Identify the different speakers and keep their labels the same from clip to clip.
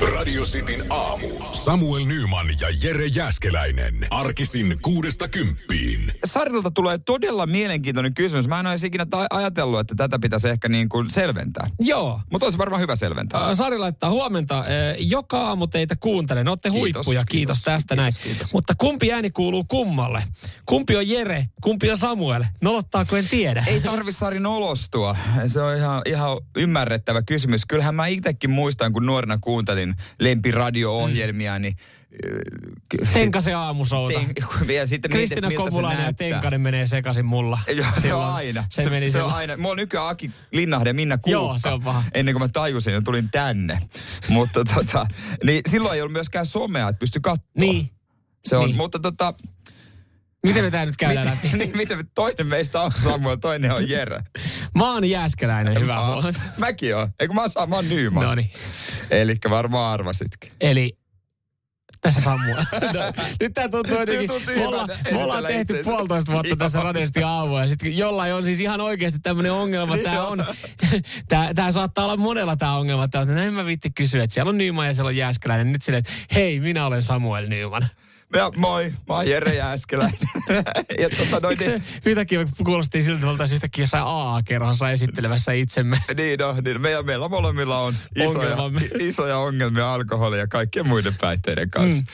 Speaker 1: Radio Cityn aamu. Samuel Nyman ja Jere Jäskeläinen. Arkisin kuudesta kymppiin.
Speaker 2: Sarilta tulee todella mielenkiintoinen kysymys. Mä en olisi ikinä ta- ajatellut, että tätä pitäisi ehkä niin kuin selventää.
Speaker 3: Joo.
Speaker 2: Mutta olisi varmaan hyvä selventää.
Speaker 3: Ä, Sari laittaa huomenta. Ä, Joka aamu teitä kuuntelen. Olette
Speaker 2: Kiitos,
Speaker 3: huippuja. Kiitos,
Speaker 2: kiitos,
Speaker 3: tästä
Speaker 2: kiitos,
Speaker 3: näin.
Speaker 2: kiitos.
Speaker 3: Mutta kumpi ääni kuuluu kummalle? Kumpi on Jere? Kumpi on Samuel? Nolottaako en tiedä.
Speaker 2: Ei tarvi Sari nolostua. Se on ihan, ihan ymmärrettävä kysymys. Kyllähän mä itsekin muistan, kun nuorena kuuntelin lempiradio-ohjelmia, niin... äh,
Speaker 3: Tenkasen aamusouta.
Speaker 2: Ten, ja sitten
Speaker 3: Kristina
Speaker 2: miltä se
Speaker 3: Kopulainen ja
Speaker 2: näyttää.
Speaker 3: Tenkanen menee sekaisin mulla.
Speaker 2: Joo, se on
Speaker 3: Silloin
Speaker 2: aina.
Speaker 3: Se,
Speaker 2: se,
Speaker 3: meni
Speaker 2: se on aina. Mulla on nykyään Aki Linnahde ja Minna Kuukka.
Speaker 3: Joo, se on paha.
Speaker 2: Ennen kuin mä tajusin ja tulin tänne. Mutta tota, niin silloin ei ollut myöskään somea, että pysty katsoa.
Speaker 3: Niin.
Speaker 2: Se on,
Speaker 3: niin.
Speaker 2: mutta tota,
Speaker 3: Miten me tää nyt käydään läpi?
Speaker 2: niin, miten toinen meistä on Samuel, toinen on Jere.
Speaker 3: Mä oon Jääskeläinen, hyvä
Speaker 2: Mä-
Speaker 3: huomenta.
Speaker 2: Mäkin oon. Eikö mä oon, mä oon Nyman.
Speaker 3: No niin.
Speaker 2: Elikkä varmaan arvasitkin.
Speaker 3: Eli tässä Samuel. No, nyt tää tuntuu jotenkin,
Speaker 2: Tuntuu
Speaker 3: me ollaan, me ollaan tehty
Speaker 2: itsensä.
Speaker 3: puolitoista vuotta tässä radiosti aamua ja sitten jollain on siis ihan oikeasti tämmöinen ongelma. Tää
Speaker 2: Joo.
Speaker 3: on, tää, tää saattaa olla monella tää ongelma. Tää on, että näin mä viitti kysyä, että siellä on Nyman ja siellä on Jääskeläinen. Nyt silleen, että hei, minä olen Samuel Nyman.
Speaker 2: Ja moi, mä oon Jere Jääskeläinen. ja tota noin,
Speaker 3: Eikö se yhtäkkiä kuulosti siltä, että me oltaisiin yhtäkkiä jossain AA-kerhossa esittelevässä itsemme?
Speaker 2: Niin on, niin meillä, meillä molemmilla on isoja, isoja ongelmia alkoholia ja kaikkien muiden päihteiden kanssa.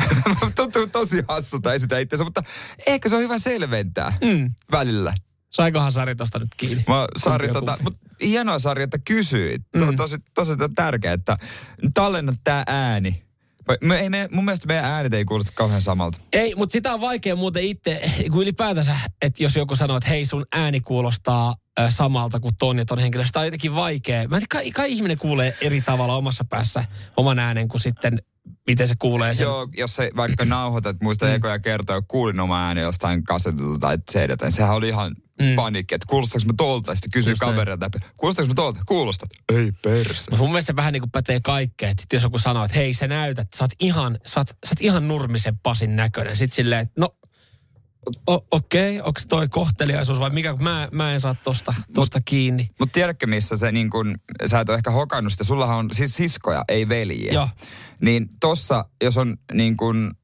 Speaker 2: Mm. Tuntuu tosi hassulta esitä itsensä, mutta ehkä se on hyvä selventää
Speaker 3: Mm.
Speaker 2: välillä.
Speaker 3: Saikohan Sari tosta nyt kiinni?
Speaker 2: Mä, Sari, tota, mut hienoa Sari, että kysyit. Mm. Tosi, tosi tärkeää, että tallennat tää ääni. Me, me, mun mielestä meidän äänet ei kuulosta kauhean samalta.
Speaker 3: Ei, mutta sitä on vaikea muuten itse, kun ylipäätänsä, että jos joku sanoo, että hei sun ääni kuulostaa samalta kuin ton ja ton henkilö, sitä on jotenkin vaikea. Mä en tiedä, kai, kai ihminen kuulee eri tavalla omassa päässä oman äänen kuin sitten miten se kuulee sen.
Speaker 2: Joo, jos se vaikka nauhoitat, muista mm. ekoja kertoja, kuulin oma ääni jostain kasetulta tai cd niin sehän oli ihan mm. panikki, että kuulostaako mä tolta? Sitten
Speaker 3: näin.
Speaker 2: kaverilta, kuulostaako mä tolta? Kuulostat. Ei perse.
Speaker 3: Mut mun mielestä se vähän niin kuin pätee kaikkea. Että jos joku sanoo, että hei sä näytät, sä oot ihan, sä oot, sä oot ihan nurmisen pasin näköinen. Sitten silleen, että no okei, okay, onko toi kohteliaisuus vai mikä, mä, mä en saa tosta, tosta kiinni.
Speaker 2: Mutta tiedätkö missä se niin kun, sä et ole ehkä hokannut sitä, sullahan on siis siskoja, ei veljiä.
Speaker 3: Joo.
Speaker 2: Niin tossa, jos on niin kun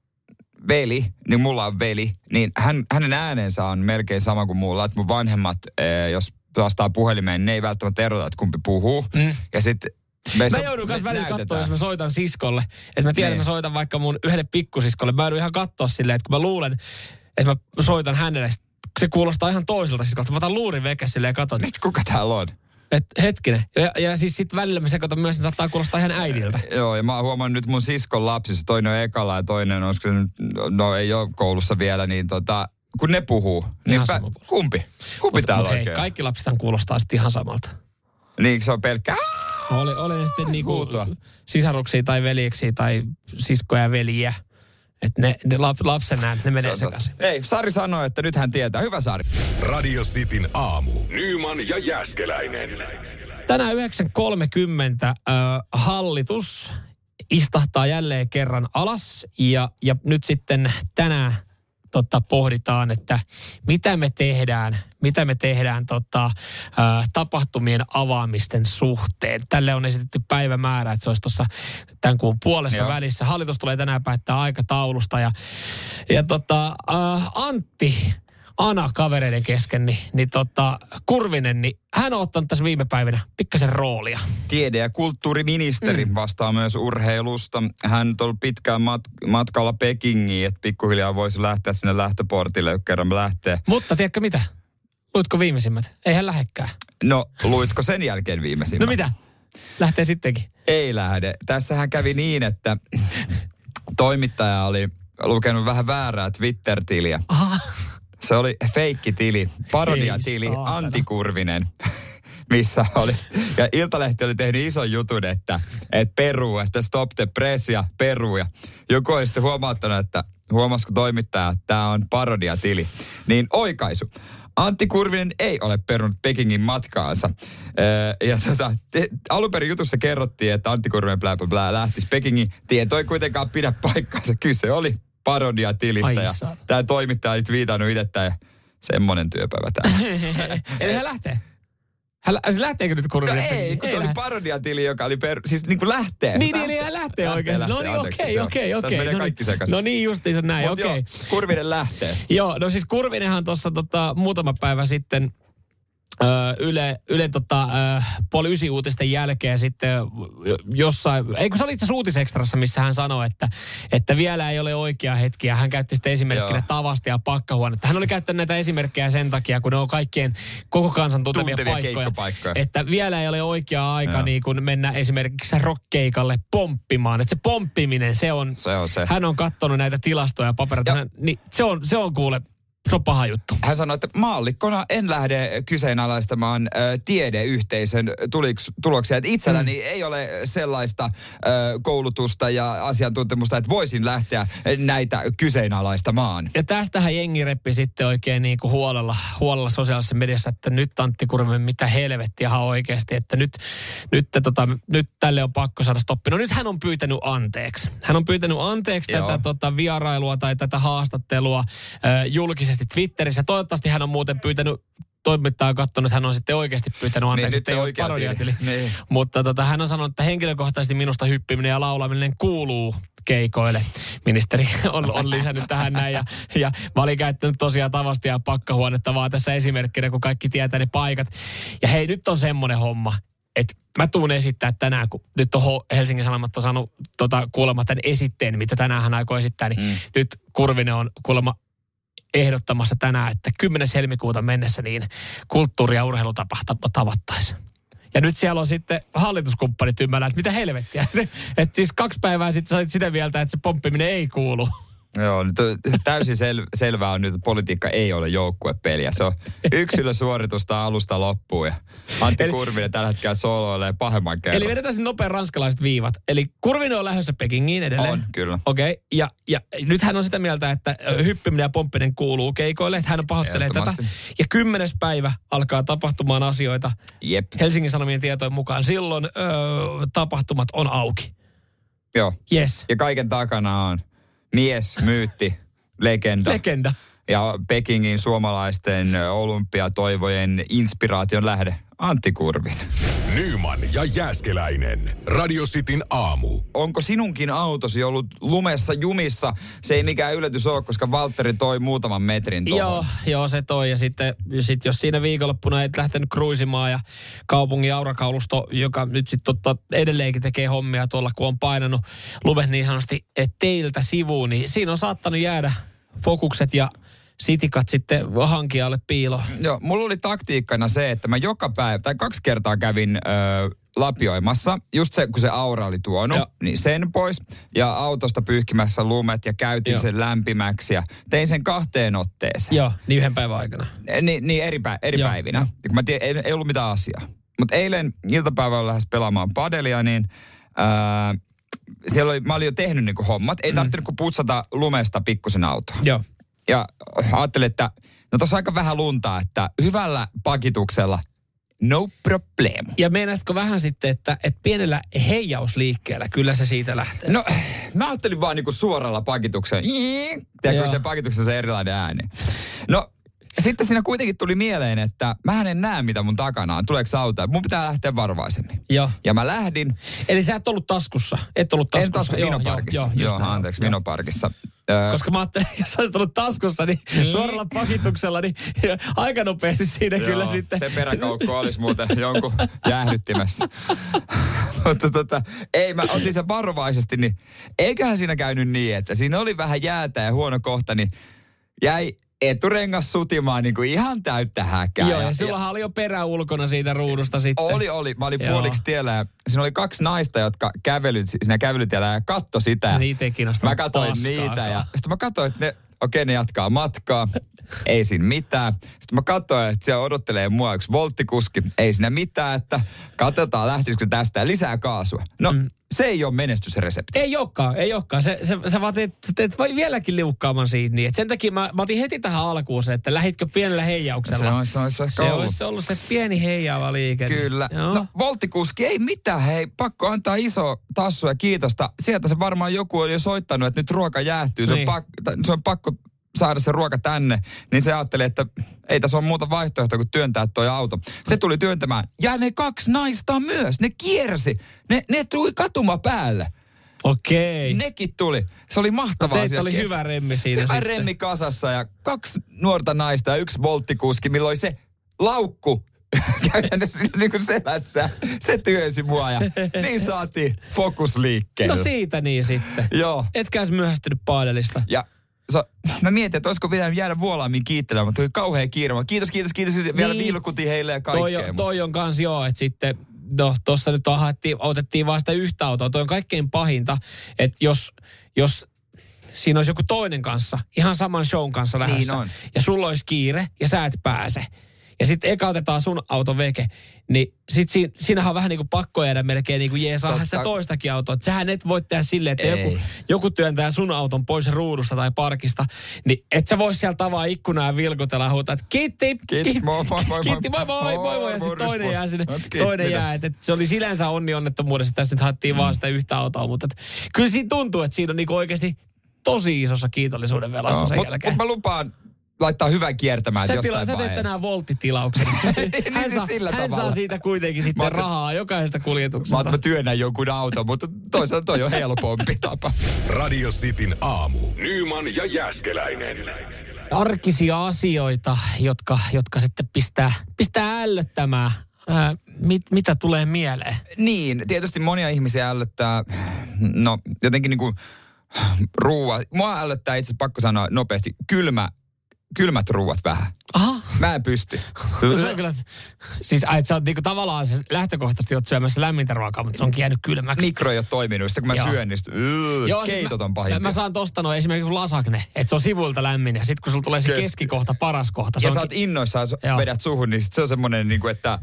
Speaker 2: veli, niin mulla on veli, niin hän, hänen äänensä on melkein sama kuin mulla. Että mun vanhemmat, eh, jos vastaa puhelimeen, ne ei välttämättä erota, että kumpi puhuu. Mm. Ja sitten
Speaker 3: Mä joudun myös välillä katsoa, jos mä soitan siskolle. Että mä tiedän,
Speaker 2: Niin.
Speaker 3: että mä soitan vaikka mun yhdelle pikkusiskolle. Mä joudun ihan katsoa silleen, että kun mä luulen, että mä soitan hänelle, se kuulostaa ihan toiselta siskolta. Mä otan luurin veke silleen ja katon,
Speaker 2: Nyt kuka täällä on?
Speaker 3: että hetkinen. Ja, ja siis sitten välillä mä sekoitan myös, että saattaa kuulostaa ihan äidiltä.
Speaker 2: Joo, ja mä oon huomannut nyt mun siskon lapsissa, toinen on ekalla ja toinen, se nyt, no ei ole koulussa vielä, niin tota, kun ne puhuu, niin pä, kumpi? Kumpi
Speaker 3: Mut,
Speaker 2: täällä
Speaker 3: mut hei,
Speaker 2: oikein?
Speaker 3: kaikki lapsethan kuulostaa sitten ihan samalta.
Speaker 2: Niin, se on pelkkä.
Speaker 3: Oli, oli sitten niinku sisaruksia tai veljeksiä tai siskoja ja veljiä. Että ne, ne lap, lapsen äänet, ne menee sekaisin.
Speaker 2: Ei, Sari sanoi, että nyt hän tietää. Hyvä Sari.
Speaker 1: Radio Cityn aamu. Nyman ja Jäskeläinen.
Speaker 3: Tänään 9.30 äh, hallitus istahtaa jälleen kerran alas ja, ja nyt sitten tänään totta, pohditaan, että mitä me tehdään, mitä me tehdään tota, äh, tapahtumien avaamisten suhteen. Tälle on esitetty päivämäärä, että se olisi tuossa tämän kuun puolessa
Speaker 2: Joo.
Speaker 3: välissä. Hallitus tulee tänään päättää aikataulusta ja, ja tota, äh, Antti Ana kavereiden kesken, niin, niin tota, Kurvinen, niin hän on ottanut tässä viime päivinä pikkasen roolia.
Speaker 2: Tiede- ja kulttuuriministeri mm. vastaa myös urheilusta. Hän on ollut pitkään mat- matkalla Pekingiin, että pikkuhiljaa voisi lähteä sinne lähtöportille, kun kerran lähtee.
Speaker 3: Mutta tiedätkö mitä? Luitko viimeisimmät? Eihän lähekkää.
Speaker 2: No, luitko sen jälkeen viimeisimmän?
Speaker 3: No mitä? Lähtee sittenkin.
Speaker 2: Ei lähde. Tässähän kävi niin, että toimittaja oli lukenut vähän väärää Twitter-tiliä.
Speaker 3: Aha.
Speaker 2: Se oli feikki-tili, parodiatili, antikurvinen, missä oli. Ja Iltalehti oli tehnyt ison jutun, että, että peruu, että stop the press ja peruu. Ja joku oli sitten huomauttanut, että huomasiko toimittaja, että tämä on parodiatili. Niin oikaisu. Antti Kurvinen ei ole perunut Pekingin matkaansa. Öö, ja tota, te, alun perin jutussa kerrottiin, että Antti Kurvinen blä, blä, blä, lähtisi Pekingin. Tieto ei kuitenkaan pidä paikkaansa. Kyse oli parodiatilistä.
Speaker 3: Ai
Speaker 2: Ja tämä toimittaja oli viitannut itse ja semmoinen työpäivä täällä.
Speaker 3: Eli hän lähtee. Hän, se lähteekö nyt
Speaker 2: No
Speaker 3: Kurvinen?
Speaker 2: ei, kun se oli
Speaker 3: lähde.
Speaker 2: parodiatili, joka oli per... Siis niin kuin lähtee.
Speaker 3: Niin, niin, niin, hän lähtee oikeasti. No niin, okei,
Speaker 2: on.
Speaker 3: okei,
Speaker 2: Tässä
Speaker 3: okei.
Speaker 2: menee
Speaker 3: No
Speaker 2: kaikki
Speaker 3: niin.
Speaker 2: sekaisin.
Speaker 3: No niin, justiinsa näin, okei.
Speaker 2: joo, Kurvinen lähtee.
Speaker 3: Joo, no siis Kurvinenhan tuossa tota, muutama päivä sitten Yle, Yle tota, puoli ysi uutisten jälkeen sitten jossain, ei kun se oli itse uutisekstrassa, missä hän sanoi, että, että vielä ei ole oikea hetki. Ja hän käytti sitten esimerkkinä
Speaker 2: Joo.
Speaker 3: tavasta ja pakkahuonetta. Hän oli käyttänyt näitä esimerkkejä sen takia, kun ne on kaikkien koko kansan tuntevia,
Speaker 2: Tuntevia
Speaker 3: paikkoja. Että vielä ei ole oikea aika
Speaker 2: Joo.
Speaker 3: niin kuin mennä esimerkiksi rockkeikalle pomppimaan. Että se pomppiminen, se on,
Speaker 2: Se on se.
Speaker 3: hän on katsonut näitä tilastoja ja papereita. Hän, niin se on, se on kuule, se on paha juttu.
Speaker 2: Hän sanoi, että maallikkona en lähde kyseenalaistamaan ö, tiedeyhteisön tuliks, tuloksia. Että itselläni mm. ei ole sellaista ö, koulutusta ja asiantuntemusta, että voisin lähteä näitä kyseenalaistamaan.
Speaker 3: Ja tästähän jengi reppi sitten oikein niin kuin huolella, huolella sosiaalisessa mediassa, että nyt Antti Kurvinen, mitä helvettiä ihan oikeasti, että nyt, nyt, tota, nyt tälle on pakko saada stoppi. No nyt hän on pyytänyt anteeksi. Hän on pyytänyt anteeksi
Speaker 2: Joo.
Speaker 3: tätä tota, vierailua tai tätä haastattelua äh, julkisesti Twitterissä. Toivottavasti hän on muuten pyytänyt toimittaja on katsonut, että hän on sitten oikeasti pyytänyt anteeksi.
Speaker 2: nyt
Speaker 3: että
Speaker 2: se
Speaker 3: ei ole.
Speaker 2: Niin.
Speaker 3: Mutta tota, hän on sanonut, että henkilökohtaisesti minusta hyppiminen ja laulaminen kuuluu keikoille. Ministeri on, on lisännyt tähän näin. Ja, ja mä olin käyttänyt tosiaan tavasta ja pakkahuonetta vaan tässä esimerkkinä, kun kaikki tietää ne paikat. Ja hei, nyt on semmoinen homma, että mä tuun esittää tänään, kun nyt on Helsingin Sanomat on saanut tota, kuulemma tämän esitteen, mitä tänään hän aikoo esittää, niin mm. nyt Kurvinen on kuulemma ehdottamassa tänään, että 10. helmikuuta mennessä niin kulttuuri- ja urheilutapahta tavattaisiin. Ja nyt siellä on sitten hallituskumppanit ymmärrä, että mitä helvettiä. että siis kaksi päivää sitten sä olit sitä mieltä, että se pomppiminen ei kuulu.
Speaker 2: Joo, täysin sel- selvää on nyt, että politiikka ei ole joukkuepeliä. Se on yksilösuoritusta alusta loppuun. Ja Antti
Speaker 3: Eli-
Speaker 2: Kurvinen tällä hetkellä soloilee pahemman kerran.
Speaker 3: Eli vedetään sitten nopea ranskalaiset viivat. Eli Kurvinen on lähdössä Pekingiin edelleen.
Speaker 2: On, kyllä.
Speaker 3: Okei, okay. ja, ja nyt hän on sitä mieltä, että hyppiminen ja pomppinen kuuluu keikoille, että hän pahoittelee tätä. Ja kymmenes päivä alkaa tapahtumaan asioita.
Speaker 2: Jep,
Speaker 3: Helsingin Sanomien tietojen mukaan silloin öö, tapahtumat on auki.
Speaker 2: joo.
Speaker 3: Yes,
Speaker 2: Ja kaiken takana on mies, myytti, legenda.
Speaker 3: legenda.
Speaker 2: ja Pekingin suomalaisten olympiatoivojen inspiraation lähde Antti Kurvinen.
Speaker 1: Nyman ja Jääskeläinen. Radio Cityn aamu.
Speaker 2: Onko sinunkin autosi ollut lumessa jumissa? Se ei mikään yllätys ole, koska Valtteri toi muutaman metrin tuohon.
Speaker 3: Joo, joo, se toi. Ja sitten sit jos siinä viikonloppuna et lähtenyt kruisimaan ja kaupungin aurakaulusto, joka nyt sitten totta edelleenkin tekee hommia tuolla, kun on painanut lumet niin sanotusti et teiltä sivuun, niin siinä on saattanut jäädä fokukset ja sitikat sitten hankijalle piiloon.
Speaker 2: Joo, mulla oli taktiikkana se, että mä joka päivä, tai kaksi kertaa kävin ö, lapioimassa. Just se, kun se aura oli tuonut,
Speaker 3: Joo.
Speaker 2: niin sen pois. Ja autosta pyyhkimässä lumet ja käytin
Speaker 3: Joo.
Speaker 2: sen lämpimäksi ja tein sen kahteen otteeseen.
Speaker 3: Joo, niin yhden päivän aikana.
Speaker 2: Eh, Niin, niin eri, pä, eri
Speaker 3: Joo,
Speaker 2: päivinä. Ja kun mä tiedän, ei, ei ollut mitään asiaa. Mutta eilen iltapäivällä lähes pelaamaan padelia, niin ää, siellä oli, mä olin jo tehnyt niinku hommat. Ei mm. tarvinnut kuin putsata lumesta pikkusen autoa.
Speaker 3: Joo.
Speaker 2: Ja ajattelin, että no tuossa aika vähän luntaa, että hyvällä pakituksella no problem.
Speaker 3: Ja meinasitko vähän sitten, että, että pienellä heijausliikkeellä kyllä se siitä lähtee?
Speaker 2: No, mä ajattelin vaan niinku suoralla pakituksella. Kun se pakituksessa se erilainen ääni. No, sitten siinä kuitenkin tuli mieleen, että mä en näe, mitä mun takana on. Tuleeko auto? Mun pitää lähteä varovaisemmin.
Speaker 3: Joo.
Speaker 2: Ja mä lähdin.
Speaker 3: Eli sä et ollut taskussa. Et ollut taskussa.
Speaker 2: En tasku
Speaker 3: Joo,
Speaker 2: Minoparkissa.
Speaker 3: Joo,
Speaker 2: Joo, joo
Speaker 3: näin,
Speaker 2: anteeksi,
Speaker 3: joo.
Speaker 2: Minoparkissa.
Speaker 3: Koska mä ajattelin, jos olisit ollut taskussa, niin suoralla pakituksella, niin aika nopeasti siinä
Speaker 2: Joo,
Speaker 3: kyllä sitten.
Speaker 2: Se peräkoukku olisi muuten jonkun jäähdyttimässä. Mutta tota, ei, mä otin sen varovaisesti, niin eiköhän siinä käynyt niin, että siinä oli vähän jäätä ja huono kohta, niin jäi eturengas sutimaan niin kuin ihan täyttä häkää.
Speaker 3: Joo, ja sullahan oli jo perä ulkona siitä ruudusta sitten.
Speaker 2: Oli, oli. Mä olin
Speaker 3: Joo.
Speaker 2: puoliksi tiellä ja siinä oli kaksi naista, jotka kävelyt siinä kävelytiellä ja katto sitä.
Speaker 3: Niitä ei
Speaker 2: Mä katsoin niitä ja sitten mä katsoin, että ne, okei ne jatkaa matkaa. Ei siinä mitään. Sitten mä katsoin, että siellä odottelee mua yksi volttikuski. Ei siinä mitään, että katsotaan lähtisikö tästä ja lisää kaasua. No, mm. Se ei ole menestysresepti.
Speaker 3: Ei olekaan, ei olekaan. Se, se, sä vaan teet, teet vai vieläkin liukkaamman siitä niin. Et sen takia mä, mä otin heti tähän alkuun se, että lähitkö pienellä heijauksella.
Speaker 2: Se olisi, se olisi ehkä
Speaker 3: se
Speaker 2: ollut.
Speaker 3: olisi ollut se pieni heijaava liike.
Speaker 2: Kyllä.
Speaker 3: Joo.
Speaker 2: No, volttikuski, ei mitään, hei, pakko antaa iso tassu ja kiitosta. Sieltä se varmaan joku oli jo soittanut, että nyt ruoka jäähtyy. Se,
Speaker 3: Niin.
Speaker 2: on, pak, tai se on pakko saada se ruoka tänne, niin se ajatteli, että ei tässä ole muuta vaihtoehtoa kuin työntää toi auto. Se tuli työntämään. Ja ne kaksi naista myös, ne kiersi. Ne, ne tuli katuma päälle.
Speaker 3: Okei.
Speaker 2: Nekin tuli. Se oli mahtavaa.
Speaker 3: Teitä
Speaker 2: siellä
Speaker 3: oli
Speaker 2: kes-
Speaker 3: hyvä remmi siinä
Speaker 2: Hyvä
Speaker 3: sitten.
Speaker 2: remmi kasassa ja kaksi nuorta naista ja yksi volttikuski, milloin se laukku käytännössä niin kuin selässä. Se työnsi mua ja niin saatiin fokus liikkeelle.
Speaker 3: No siitä niin sitten.
Speaker 2: Joo.
Speaker 3: Etkä olisi myöhästynyt paadelista.
Speaker 2: Ja so, mä mietin, että olisiko pitänyt jäädä vuolaammin kiittelemään, mutta tuli kauhean kiire. Kiitos, kiitos, kiitos. Vielä
Speaker 3: Niin.
Speaker 2: vilkutin heille ja
Speaker 3: Toi,
Speaker 2: kaikkea.
Speaker 3: on- toi on kans joo, että sitten no tossa nyt ahattiin, otettiin vaan sitä yhtä autoa. Toi on kaikkein pahinta, että jos, jos siinä olisi joku toinen kanssa, ihan saman shown kanssa lähdössä.
Speaker 2: Niin on.
Speaker 3: Ja sulla olisi kiire ja sä et pääse. Ja sitten eka otetaan sun auto veke, niin sit siinä, siinähän on vähän niin kuin pakko jäädä melkein niin kuin jeesaa
Speaker 2: Totta.
Speaker 3: sitä toistakin autoa. Et sähän et voi tehdä silleen, että
Speaker 2: Ei.
Speaker 3: joku, joku työntää sun auton pois ruudusta tai parkista, niin et sä voi sieltä avaa ikkunaa ja vilkutella ja huutaa, että kiitti,
Speaker 2: Kiitos, moi, moi, moi,
Speaker 3: kiitti, moi, moi, moi, moi, ja sitten toinen jää sinne, toinen jää, että et se oli sinänsä onni onnettomuudessa, tässä nyt haettiin vaan sitä yhtä autoa, mutta et, kyllä siinä tuntuu, että siinä on niinku oikeasti tosi isossa kiitollisuuden velassa sen
Speaker 2: Mutta
Speaker 3: jälkeen.
Speaker 2: mut mä lupaan laittaa hyvän kiertämään
Speaker 3: Sä,
Speaker 2: jossain
Speaker 3: tila, sä teet tänään volttitilauksen.
Speaker 2: Niin,
Speaker 3: hän
Speaker 2: siis
Speaker 3: saa,
Speaker 2: sillä
Speaker 3: hän
Speaker 2: tavalla.
Speaker 3: saa siitä kuitenkin
Speaker 2: Mä
Speaker 3: sitten
Speaker 2: ajattelin-
Speaker 3: rahaa jokaisesta
Speaker 2: Mä
Speaker 3: kuljetuksesta.
Speaker 2: ajattelin, että mä työnnän jonkun auton, mutta toisaalta toi on helpompi tapa.
Speaker 1: Radio Cityn aamu. Nyman ja Jäskeläinen.
Speaker 3: Arkisia asioita, jotka, jotka sitten pistää, pistää ällöttämään. Ää, mit, mitä tulee mieleen?
Speaker 2: Niin, tietysti monia ihmisiä ällöttää, no jotenkin niinku ruoa. Mua ällöttää itse pakko sanoa nopeasti, kylmä, kylmät ruuat vähän.
Speaker 3: Aha.
Speaker 2: Mä en pysty.
Speaker 3: No se on kyllä, siis ai, sä oot niinku tavallaan se lähtökohtaisesti oot syömässä lämmintä ruokaa, mutta se onkin jäänyt kylmäksi.
Speaker 2: Mikro ei ole toiminut. Sitten kun mä
Speaker 3: Joo.
Speaker 2: syön, niin sit, yö,
Speaker 3: Joo, siis
Speaker 2: keitot
Speaker 3: mä,
Speaker 2: on pahimpia.
Speaker 3: Mä saan tosta noin esimerkiksi lasagne, että se on sivuilta lämmin ja sitten kun sulla tulee se
Speaker 2: Keski.
Speaker 3: keskikohta, paras kohta. Se
Speaker 2: ja sä
Speaker 3: onkin,
Speaker 2: oot innoissaan, sä vedät suhun, niin sit se on semmoinen, niin kuin, että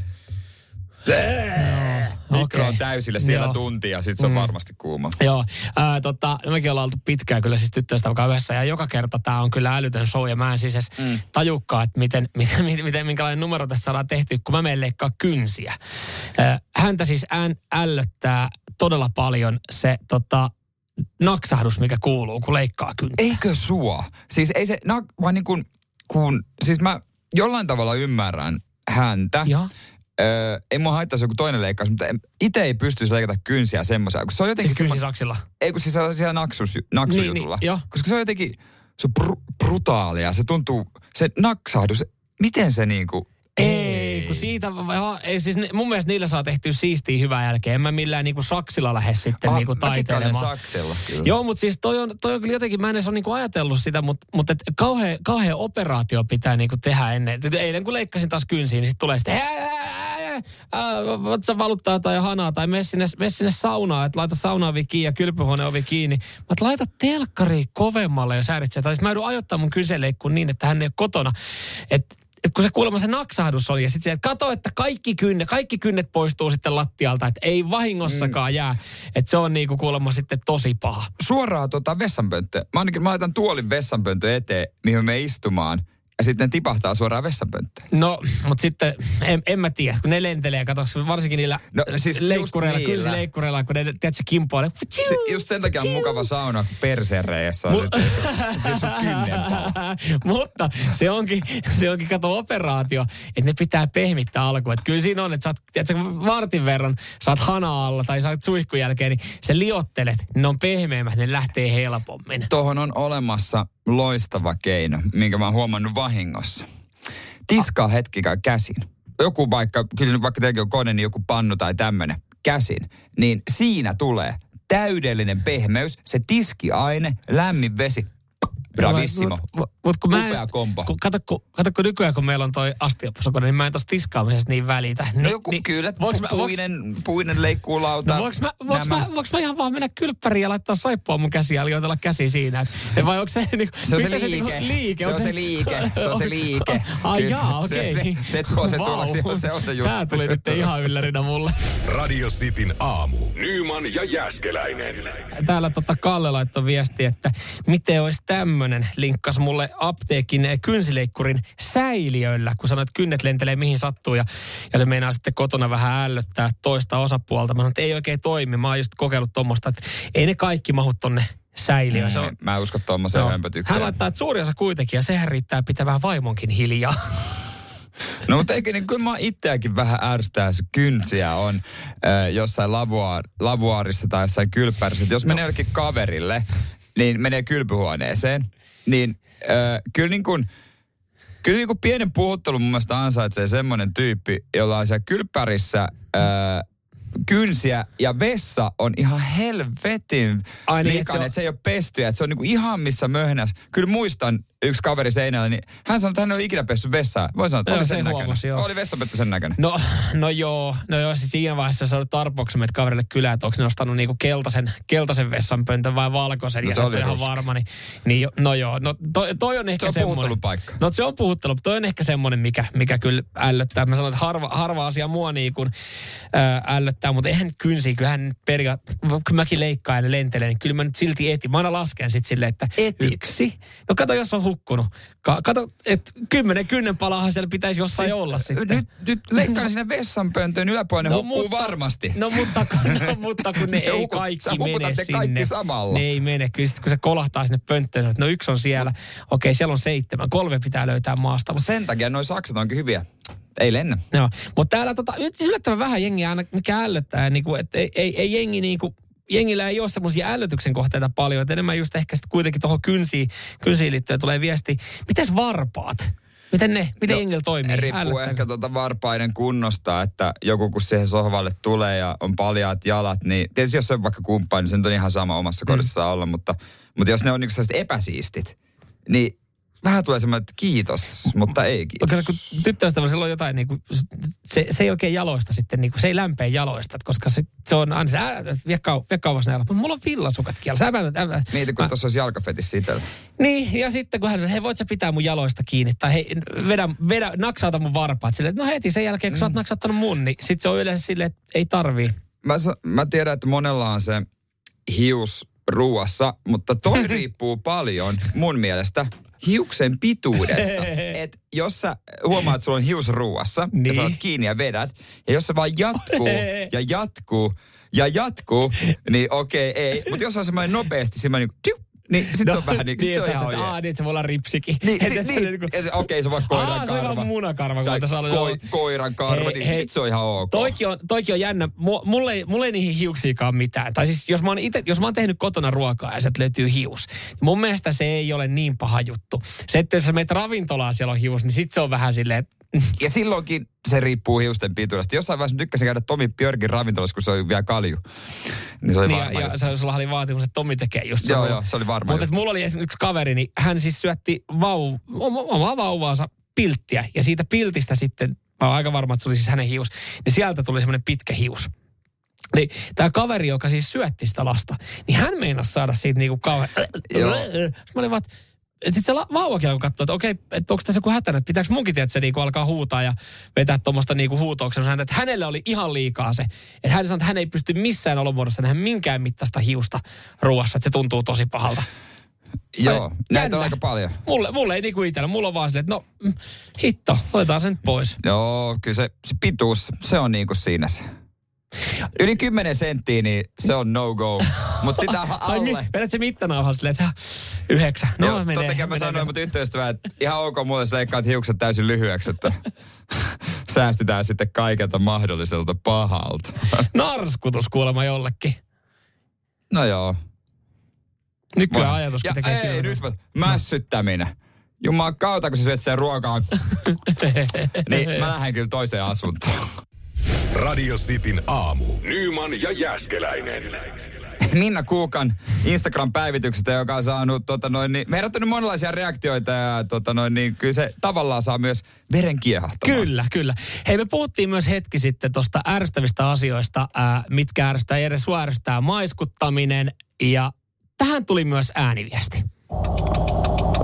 Speaker 2: mikro on
Speaker 3: Okei.
Speaker 2: täysillä siellä
Speaker 3: Joo.
Speaker 2: tuntia ja sit se on
Speaker 3: Mm.
Speaker 2: varmasti kuuma.
Speaker 3: Joo, ää, tota, no mekin ollaan oltu pitkään kyllä siis tyttöistä vaikka yhdessä ja joka kerta tämä on kyllä älytön show ja mä en siis edes mm. tajukkaa, että miten, miten, miten, miten, minkälainen numero tässä saadaan tehty, kun mä menen leikkaa kynsiä. Ää, häntä siis ään, ällöttää todella paljon se tota, naksahdus, mikä kuuluu, kun leikkaa kynsiä.
Speaker 2: Eikö sua? Siis ei se, no, vaan niin kuin, kun, siis mä jollain tavalla ymmärrän häntä.
Speaker 3: Joo.
Speaker 2: Öö, ei mua haittaisi joku toinen leikkaus, mutta itse ei pystyisi leikata kynsiä semmoisia, kun se on jotenkin...
Speaker 3: Siis kynsisaksilla.
Speaker 2: ei kun siis se on siellä naksus, naksujutulla.
Speaker 3: Niin, niin.
Speaker 2: Koska se on jotenkin, se on bru, brutaalia, se tuntuu, se naksahdus, miten se niinku...
Speaker 3: Ei, kun siitä, ja, ei, siis ne- mun mielestä niillä saa tehtyä siistiä hyvää jälkeen. En mä millään niinku saksilla lähde sitten
Speaker 2: Ah,
Speaker 3: niinku taiteilemaan.
Speaker 2: saksella, kyllä.
Speaker 3: Joo, mutta siis toi on, toi on kyllä jotenkin, mä en edes ole niinku ajatellut sitä, mutta, mutta et kauhea, kauhea operaatio pitää niinku tehdä ennen. Eilen kun leikkasin taas kynsiin, niin sitten tulee sitten, vatsa valuttaa tai hanaa tai mene sinne, mene sinne saunaan, että laita saunaovi kiinni ja kylpyhuoneen ovi kiinni. Mä et laita telkkari kovemmalle, jos häiritsee. Tai siis mä joudun ajoittaa mun kyseleikkuun niin, että hän ei ole kotona. Että et kun se kuulemma se naksahdus oli ja sitten se, että kato, että kaikki kynnet, kaikki kynnet poistuu sitten lattialta, että ei vahingossakaan jää. Että se on niinku kuulemma sitten tosi paha.
Speaker 2: Suoraan tota vessanpönttöä. Mä ainakin mä laitan tuolin vessanpönttö eteen, mihin me istumaan. Ja sitten ne tipahtaa suoraan vessanpönttöön.
Speaker 3: No, mutta sitten en, en mä tiedä, kun ne lentelee, katsoks varsinkin niillä
Speaker 2: No, siis
Speaker 3: leikkureilla,
Speaker 2: niillä.
Speaker 3: kynsileikkureilla, kun ne, tiedätkö, kimpoilee.
Speaker 2: Se, just sen takia on mukava sauna, kun persereessä on sitten, se sun kynnen pala.
Speaker 3: Mutta se onkin, se onkin kato operaatio, että ne pitää pehmittää alkuun. Että kyllä siinä on, että sä oot, tiedätkö, vartin verran saat hana alla tai saat suihkun jälkeen, niin sä liottelet, ne on pehmeämmät, ne lähtee helpommin.
Speaker 2: Tuohon on olemassa loistava keino, minkä mä oon huomannut vahingossa. Tiskaa hetkikä käsin. Joku vaikka, kyllä nyt vaikka tekin on kone, niin joku pannu tai tämmönen, käsin. Niin siinä tulee täydellinen pehmeys, se tiskiaine, lämmin vesi. Bravissimo.
Speaker 3: Mut, mut, mut kun mä en-
Speaker 2: Upea kombo.
Speaker 3: Kun, kato, kun, kato, kun nykyään kun meillä on toi astiapusokone, niin mä en tosta tiskaamisesta niin välitä. Niin,
Speaker 2: No joku kyllä,
Speaker 3: voinko mä,
Speaker 2: puinen, puinen leikkuulauta.
Speaker 3: No voinko mä,
Speaker 2: nämä.
Speaker 3: mä, voinko mä ihan vaan mennä kylppäriin ja laittaa saippua mun käsiin ja liotella käsi siinä? Et, vai onko se, niin,
Speaker 2: Se on se
Speaker 3: mitä
Speaker 2: liike.
Speaker 3: niinku liike?
Speaker 2: Se on se liike. Se on se liike.
Speaker 3: Ai jaa,
Speaker 2: se-
Speaker 3: okei.
Speaker 2: se- se tuo se tuloksi, se on se juttu.
Speaker 3: Tää tuli nyt ihan yllärinä mulle.
Speaker 1: Radio Cityn aamu. Nyman ja Jäskeläinen.
Speaker 3: Täällä tota Kalle laittoi viesti, että miten olisi tämmönen linkkas mulle apteekin eh, kynsileikkurin säiliöillä, kun sanoit, että kynnet lentelee mihin sattuu ja, ja se meinaa sitten kotona vähän ällöttää toista osapuolta. Mä sanoin, että ei oikein toimi. Mä oon just kokeillut tuommoista, että ei ne kaikki mahu tonne säiliö. Se on,
Speaker 2: Mä en usko tuommoiseen
Speaker 3: Joo.
Speaker 2: hömpötykseen.
Speaker 3: Hän laittaa, että suuri osa kuitenkin, ja sehän riittää pitämään vaimonkin hiljaa.
Speaker 2: No mutta eikö niin, kyllä mä itseäkin vähän ärsyttää, jos kynsiä on äh, jossain lavuaar, lavuaarissa tai jossain kylppärissä. Jos menee jollekin kaverille, niin menee kylpyhuoneeseen, niin äh, kyllä niin kuin, kyllä niin kuin pienen puhuttelun mun mielestä ansaitsee semmoinen tyyppi, jolla on siellä kylppärissä äh, kynsiä ja vessa on ihan helvetin
Speaker 3: Ai niin,
Speaker 2: likainen,
Speaker 3: että se on-
Speaker 2: että se ei ole pesty, että se on niinku ihan missä möhnäs. Kyllä muistan yksi kaveri seinällä, niin hän sanoi, että hän ei ole ikinä pessyt vessaa. Voi sanoa, että
Speaker 3: Joo,
Speaker 2: oli
Speaker 3: se
Speaker 2: sen näköinen.
Speaker 3: huomasi, joo.
Speaker 2: Oli vessapönttä sen näköinen.
Speaker 3: No, no joo, no joo, siis siinä vaiheessa jos olet tarpeeksi menet kaverille kylään, että onko ne ostanut niinku keltaisen, keltaisen vessanpöntön vai valkoisen,
Speaker 2: No
Speaker 3: ja
Speaker 2: se oli
Speaker 3: ihan varma, niin, niin no joo, no toi, toi on ehkä
Speaker 2: Se on
Speaker 3: semmoinen.
Speaker 2: puhuttelupaikka.
Speaker 3: No se on puhuttelu, mutta toi on ehkä semmoinen, mikä, mikä kyllä ällöttää. Mä sanon, että harva, harva asia mua niin kuin, äh, ällöttää, mutta eihän nyt kynsiä, kyllähän nyt periaatteessa, kun mäkin leikkaan ja lentelen, niin kyllä mä nyt silti etin. Mä aina lasken sitten silleen, että
Speaker 2: Etit?
Speaker 3: yksi. No kato, jos on hukkunut. Ka- kato, että kymmenen kynnen palaahan siellä pitäisi jossain siis, olla sitten.
Speaker 2: Nyt, nyt leikkaan sinne vessanpöntön yläpuolelle, ne no, hukkuu varmasti.
Speaker 3: No mutta, no, mutta kun ne
Speaker 2: Ja
Speaker 3: ei
Speaker 2: hukut-
Speaker 3: kaikki mene
Speaker 2: ne
Speaker 3: sinne.
Speaker 2: kaikki samalla.
Speaker 3: Ne ei mene. Kyllä sit, kun se kolahtaa sinne pönttöön, että no yksi on siellä. Okei, siellä on seitsemän. Kolme pitää löytää maasta. Mutta
Speaker 2: Sen takia noi sakset onkin hyviä. Ei lennä.
Speaker 3: Joo, mutta täällä tota, yllättävän vähän jengiä aina, mikä ällöttää, niin kuin, että ei, ei, ei jengi niin kuin, jengillä ei ole semmoisia ällötyksen kohteita paljon, että enemmän just ehkä sitten kuitenkin tuohon kynsiin, kynsiin liittyen tulee viesti. Mites varpaat? Miten ne, miten
Speaker 2: No,
Speaker 3: jengillä toimii?
Speaker 2: Riippuu
Speaker 3: Ällöttääkö?
Speaker 2: ehkä tuota varpaiden kunnosta, että joku kun siihen sohvalle tulee ja on paljaat jalat, niin tietysti jos on vaikka kumppani, niin se nyt on ihan sama omassa kodissa saa olla, mutta, mutta jos ne on sellaiset epäsiistit, niin vähän tulee semmoinen, että kiitos, mutta ei kiitos.
Speaker 3: kun tyttöystävällä silloin jotain, niin kuin, se, se ei oikein jaloista sitten, niin kuin, se ei lämpee jaloista, koska se, se on aina se, ää, vie, kau, vie kauas jalat. Mutta mulla on villasukat kielessä. Älä, älä, älä.
Speaker 2: Mieti, kun tuossa olisi jalkafetissä itsellä.
Speaker 3: Niin, ja sitten kun hän sanoi, hei voit sä pitää mun jaloista kiinni, tai hei, vedä, vedä, naksauta mun varpaat. Silleen, no heti sen jälkeen, kun
Speaker 2: Mm.
Speaker 3: sä oot naksauttanut mun, niin sit se on yleensä silleen, että ei tarvii.
Speaker 2: Mä, mä tiedän, että monella on se hius ruuassa, mutta toi riippuu paljon mun mielestä hiuksen pituudesta. Et jos sä huomaat, että sulla on hius ruuassa niin. ja sä
Speaker 3: Niin.
Speaker 2: oot kiinni ja vedät, ja jos se vaan jatkuu ja jatkuu ja jatkuu, niin okei, ei. Mutta jos on semmoinen nopeasti semmoinen niin, niin sit no, se on vähän niin, sit se on ihan.
Speaker 3: Aa, niin, että se voi olla ripsikin.
Speaker 2: Niin, sit, niin,
Speaker 3: niinku-
Speaker 2: ja se, okei, se on vaikka koiran
Speaker 3: Aa, se on
Speaker 2: karva.
Speaker 3: munakarva,
Speaker 2: Tai koi, koiran karva,
Speaker 3: Hei,
Speaker 2: niin
Speaker 3: hei.
Speaker 2: sit se on ihan ok.
Speaker 3: Toikin on, toikin on jännä. Mu- Mulle, ei- mulle ei niihin hiuksiikaan mitään. Tai siis jos mä, oon ite, jos mä oon tehnyt kotona ruokaa ja sieltä löytyy hius, niin mun mielestä se ei ole niin paha juttu. Se, että jos sä menet ravintolaan siellä on hius, niin sit se on vähän silleen, että
Speaker 2: Ja silloinkin se riippuu hiusten pituudesta. Jossain vaiheessa mä tykkäsin käydä Tomi Björkin ravintolassa, kun se oli vielä kalju. Niin se oli
Speaker 3: niin,
Speaker 2: varma
Speaker 3: ja, ja se, sulla oli vaatimus, että Tomi tekee just
Speaker 2: Joo, joo, se oli varma
Speaker 3: Mutta mulla oli esimerkiksi yksi kaveri, niin hän siis syötti vau, oma, omaa vauvaansa pilttiä. Ja siitä piltistä sitten, mä oon aika varma, että se oli siis hänen hius, niin sieltä tuli semmoinen pitkä hius. Niin tämä kaveri, joka siis syötti sitä lasta, niin hän meinasi saada siitä niinku kauhean...
Speaker 2: Joo.
Speaker 3: Mä olin vaan, että sitten se la- vauvakin alkoi katsoa, että okei, että onko tässä joku hätänä, että pitääkö munkin tiedä, että se niinku alkaa huutaa ja vetää tuommoista niinku huutouksen. Häntä, että hänelle oli ihan liikaa se. Että hän sanoi, että hän ei pysty missään olomuodossa nähdä minkään mittaista hiusta ruoassa, että se tuntuu tosi pahalta.
Speaker 2: Joo,
Speaker 3: Ai,
Speaker 2: näitä on aika paljon.
Speaker 3: Mulle, mulle ei niinku itsellä, mulla on vaan silleen, että no mm, hitto, otetaan sen pois.
Speaker 2: Joo, kyllä se, se pituus, se on niinku siinä se. Yli 10 senttiä, niin se on no go. Mutta sitä
Speaker 3: mi,
Speaker 2: alle.
Speaker 3: vedät se mittanauhan silleen, että yhdeksän. No
Speaker 2: Joo,
Speaker 3: menee.
Speaker 2: totta kai mä
Speaker 3: menee.
Speaker 2: sanoin mun tyttöystävää, että ihan ok mulle sä leikkaat hiukset täysin lyhyeksi, että säästetään sitten kaikelta mahdolliselta pahalta.
Speaker 3: Narskutus kuulemma jollekin.
Speaker 2: No joo.
Speaker 3: Nykyään
Speaker 2: Voi.
Speaker 3: ajatus,
Speaker 2: ja
Speaker 3: kun tekee
Speaker 2: ei,
Speaker 3: kyllä.
Speaker 2: nyt mä, mässyttäminen. Jumaa kautta, kun sä syöt sen ruokaa. niin mä lähden kyllä toiseen asuntoon.
Speaker 1: Radio Cityn aamu. Nyman ja Jäskeläinen.
Speaker 2: Minna Kuukan Instagram-päivityksestä, joka on saanut tota noin, niin, herättänyt monenlaisia reaktioita ja tota noin, niin, kyllä se tavallaan saa myös veren kiehahtamaan.
Speaker 3: Kyllä, kyllä. Hei, me puhuttiin myös hetki sitten tuosta ärsyttävistä asioista, ää, mitkä ärsyttää. Sua ärsyttää maiskuttaminen ja tähän tuli myös ääniviesti.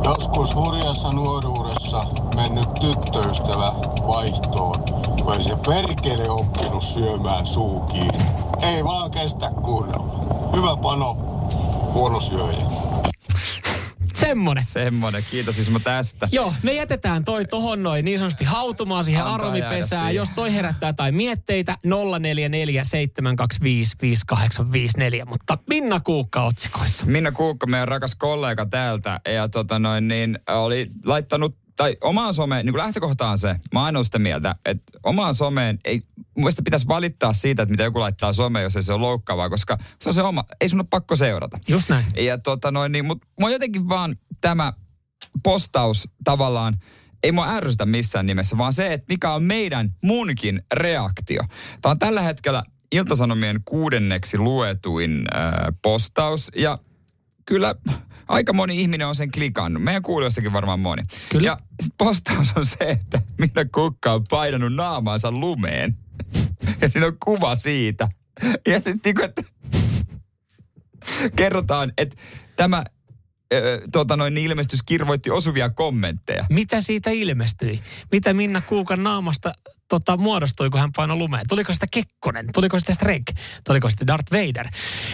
Speaker 4: Joskus hurjassa nuoruudessa mennyt tyttöystävä vaihtoon, kun se perkele oppinut syömään suukiin. Ei vaan kestä kunnolla. Hyvä pano, huono syöjä.
Speaker 3: Semmonen.
Speaker 2: Semmonen, kiitos Ismo tästä.
Speaker 3: Joo, me jätetään toi tohon noin niin sanotusti hautumaan siihen
Speaker 2: Antaa
Speaker 3: aromipesään. Jos toi herättää tai mietteitä, 0447255854. Mutta Minna Kuukka otsikoissa.
Speaker 2: Minna Kuukka, meidän rakas kollega täältä, ja tota noin, niin oli laittanut tai omaan someen, niin kuin lähtökohta on se, mä oon sitä mieltä, että omaan someen ei, mun mielestä pitäisi valittaa siitä, että mitä joku laittaa someen, jos ei se ole loukkaavaa, koska se on se oma, ei sun ole pakko seurata.
Speaker 3: Just näin.
Speaker 2: Ja tota noin, niin, mutta mua jotenkin vaan tämä postaus tavallaan, ei mua ärsytä missään nimessä, vaan se, että mikä on meidän munkin reaktio. Tämä on tällä hetkellä Iltasanomien kuudenneksi luetuin äh, postaus ja kyllä aika moni ihminen on sen klikannut. Meidän kuulijoissakin varmaan moni.
Speaker 3: Kyllä.
Speaker 2: Ja sit postaus on se, että minä kukka on painanut naamaansa lumeen. Ja siinä on kuva siitä. Ja sitten niinku, että kerrotaan, että tämä ö, tota noin, niin ilmestys kirvoitti osuvia kommentteja.
Speaker 3: Mitä siitä ilmestyi? Mitä Minna Kuukan naamasta tota, muodostui, kun hän painoi lumeen? Tuliko sitä Kekkonen? Tuliko sitä Streg? Tuliko sitä Darth Vader?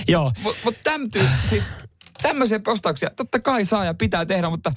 Speaker 3: Joo.
Speaker 2: Mutta mut tämmöty, siis tämmöisiä postauksia totta kai saa ja pitää tehdä, mutta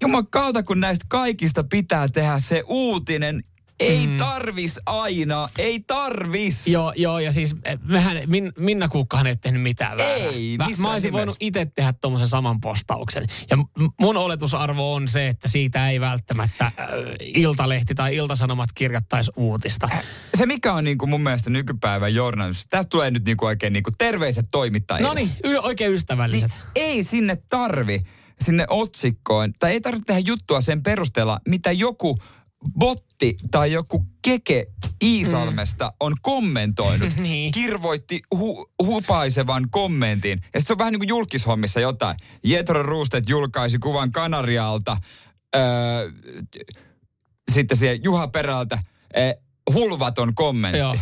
Speaker 2: juman kautta kun näistä kaikista pitää tehdä se uutinen, ei mm. tarvis aina, ei tarvis.
Speaker 3: Joo, joo, ja siis eh, mehän, Min, Minna Kuukkahan ei tehnyt mitään väärää.
Speaker 2: Ei,
Speaker 3: mä, mä olisin
Speaker 2: nimessä.
Speaker 3: voinut itse tehdä tuommoisen saman postauksen. Ja mun oletusarvo on se, että siitä ei välttämättä äh, Iltalehti tai Iltasanomat kirjoittaisi uutista.
Speaker 2: Se mikä on niinku mun mielestä nykypäivän journalismissa, tästä tulee nyt niinku oikein niinku terveiset toimittajille.
Speaker 3: No niin, y- oikein ystävälliset.
Speaker 2: Niin ei sinne tarvi sinne otsikkoon, tai ei tarvitse tehdä juttua sen perusteella, mitä joku botti tai joku keke Iisalmesta on kommentoinut.
Speaker 3: Niin.
Speaker 2: Kirvoitti hu- hupaisevan kommentin. Ja se on vähän niin kuin julkishommissa jotain. Jetro Roostet julkaisi kuvan Kanarialta. Öö, sitten siihen Juha Perältä. Eh, hulvaton kommentti.
Speaker 3: Joo.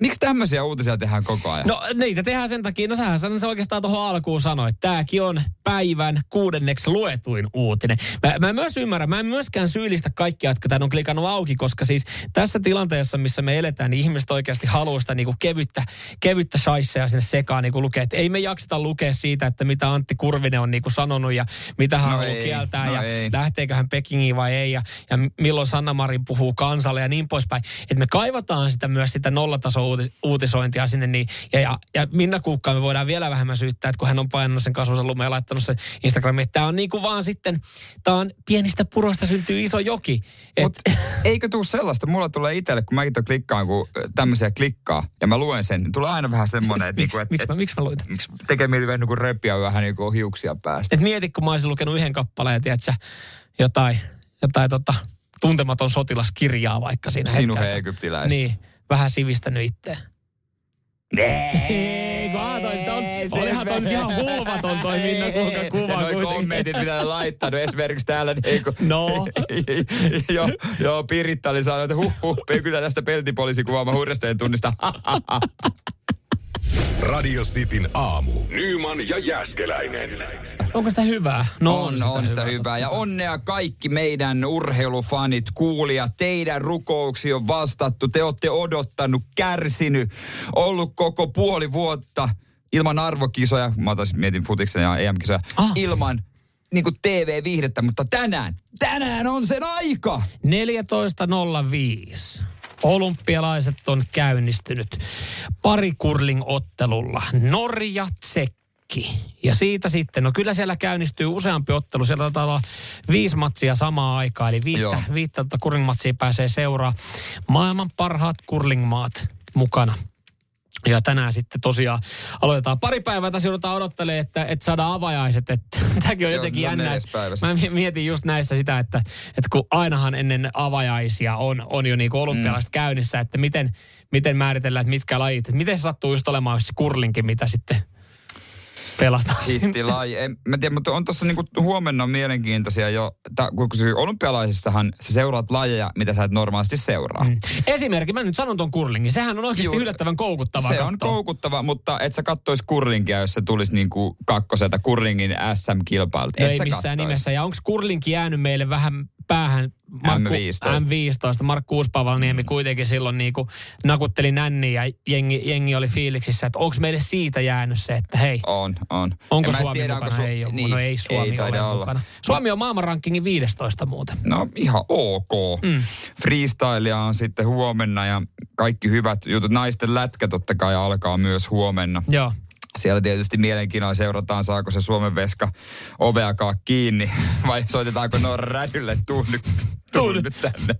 Speaker 2: Miksi tämmöisiä uutisia tehdään koko ajan?
Speaker 3: No niitä tehdään sen takia, no sähän sen oikeastaan tuohon alkuun sanoit. Tämäkin on päivän kuudenneksi luetuin uutinen. Mä, mä myös ymmärrän, mä en myöskään syyllistä kaikkia, jotka tämän on klikannut auki, koska siis tässä tilanteessa, missä me eletään, niin ihmiset oikeasti haluaa sitä niinku kevyttä, kevyttä shaisseja sinne sekaan niinku lukea. Et ei me jakseta lukea siitä, että mitä Antti Kurvinen on niinku sanonut ja mitä hän
Speaker 2: No
Speaker 3: haluaa
Speaker 2: ei,
Speaker 3: kieltää
Speaker 2: no
Speaker 3: ja
Speaker 2: ei.
Speaker 3: lähteekö hän Pekingiin vai ei ja, ja milloin Sanna Marin puhuu kansalle ja niin poispäin. Että me kaivataan sitä myös sitä nollataso uutisointia sinne niin, ja, ja, ja Minna Kuukkaa me voidaan vielä vähemmän syyttää, että kun hän on painanut sen kasvonsa lumeen ja laittanut sen Instagramiin, että tämä on niin kuin vaan sitten, tämä on pienistä puroista syntyy iso joki. Et,
Speaker 2: Mut eikö tuu sellaista? Mulla tulee itselle, kun mäkin klikkaan, kun tämmöisiä klikkaa, ja mä luen sen, niin tulee aina vähän semmoinen, että
Speaker 3: miksi,
Speaker 2: niinku, et,
Speaker 3: miksi, mä, miksi mä luin
Speaker 2: miksi tekee mieli vähän niin repiä vähän niin kuin hiuksia päästä.
Speaker 3: Et mieti, kun mä olisin lukenut yhden kappaleen, tiedätkö, jotain, jotain tota, tuntematon sotilaskirjaa vaikka siinä
Speaker 2: Sinun
Speaker 3: hetkellä.
Speaker 2: he egyptiläiset.
Speaker 3: Niin, vähän sivistänyt itseä. Ei, kun ajatoin, että on, olihan toi nyt ihan hulvaton toi Minna kuva
Speaker 2: noi kommentit, mitä ne laittanut esimerkiksi täällä. Niin kun,
Speaker 3: No.
Speaker 2: joo, joo, Piritta oli sanonut, että huh, huh, kyllä tästä peltipoliisikuvaama hurjasteen tunnista.
Speaker 1: Radio Cityn aamu. Nyman ja Jäskeläinen.
Speaker 3: Onko sitä hyvää? No
Speaker 2: on, on sitä hyvää. Ja onnea kaikki meidän urheilufanit, kuulijat. Teidän rukouksi on vastattu. Te olette odottanut, kärsinyt, ollut koko puoli vuotta ilman arvokisoja. Mä otan mietin futiksen ja EM-kisoja.
Speaker 3: Ah.
Speaker 2: Ilman niin kuin TV-viihdettä, mutta tänään, tänään on sen aika.
Speaker 3: 14.05. Olympialaiset on käynnistynyt parikurling-ottelulla. Norja, Tsekki. Ja siitä sitten, no kyllä siellä käynnistyy useampi ottelu. Siellä taitaa olla viisi matsia samaan aikaan, eli viittä,
Speaker 2: Joo.
Speaker 3: viittä tota kurling-matsia pääsee seuraa. Maailman parhaat kurling-maat mukana. Ja tänään sitten tosiaan aloitetaan. Pari päivää tässä joudutaan odottelemaan, että, että saadaan avajaiset. Että, tämäkin on
Speaker 2: Joo,
Speaker 3: jotenkin jännä. Mä mietin just näissä sitä, että, että kun ainahan ennen avajaisia on, on jo niinku olympialaiset mm. käynnissä, että miten, miten määritellään, että mitkä lajit. Että miten se sattuu just olemaan jos se kurlinkin, mitä sitten pelataan.
Speaker 2: Hittilaji. En, mä tiedän, mutta on tuossa niinku huomenna mielenkiintoisia jo, ta, kun olympialaisissahan sä seuraat lajeja, mitä sä et normaalisti seuraa. Mm.
Speaker 3: Esimerkki, mä nyt sanon ton kurlingin. Sehän on oikeasti yllättävän koukuttavaa
Speaker 2: Se on
Speaker 3: katsoa.
Speaker 2: koukuttava, mutta et sä kattois kurlingia, jos se tulisi niinku kakkoselta kurlingin SM-kilpailut.
Speaker 3: No ei
Speaker 2: sä
Speaker 3: missään
Speaker 2: kattois.
Speaker 3: nimessä. Ja onko kurlinki jäänyt meille vähän päähän Markku,
Speaker 2: M15.
Speaker 3: M15. Markku Uuspavalniemi
Speaker 2: Mm.
Speaker 3: kuitenkin silloin niin kuin nakutteli nänni ja jengi, jengi oli fiiliksissä, että onko meille siitä jäänyt se, että hei,
Speaker 2: On, on.
Speaker 3: onko
Speaker 2: En
Speaker 3: Suomi
Speaker 2: tiedä,
Speaker 3: mukana?
Speaker 2: Su-
Speaker 3: ei ole.
Speaker 2: niin,
Speaker 3: no ei Suomi
Speaker 2: ei
Speaker 3: ole
Speaker 2: olla.
Speaker 3: mukana. Suomi on maailman rankingin 15 muuten.
Speaker 2: No ihan ok. Mm. Freestylea on sitten huomenna ja kaikki hyvät jutut. Naisten lätkä totta kai alkaa myös huomenna.
Speaker 3: Joo.
Speaker 2: Siellä tietysti mielenkiinnolla seurataan, saako se Suomen veska oveakaan kiinni vai soitetaanko Noora Rädylle tuu nyt, tuu nyt tänne.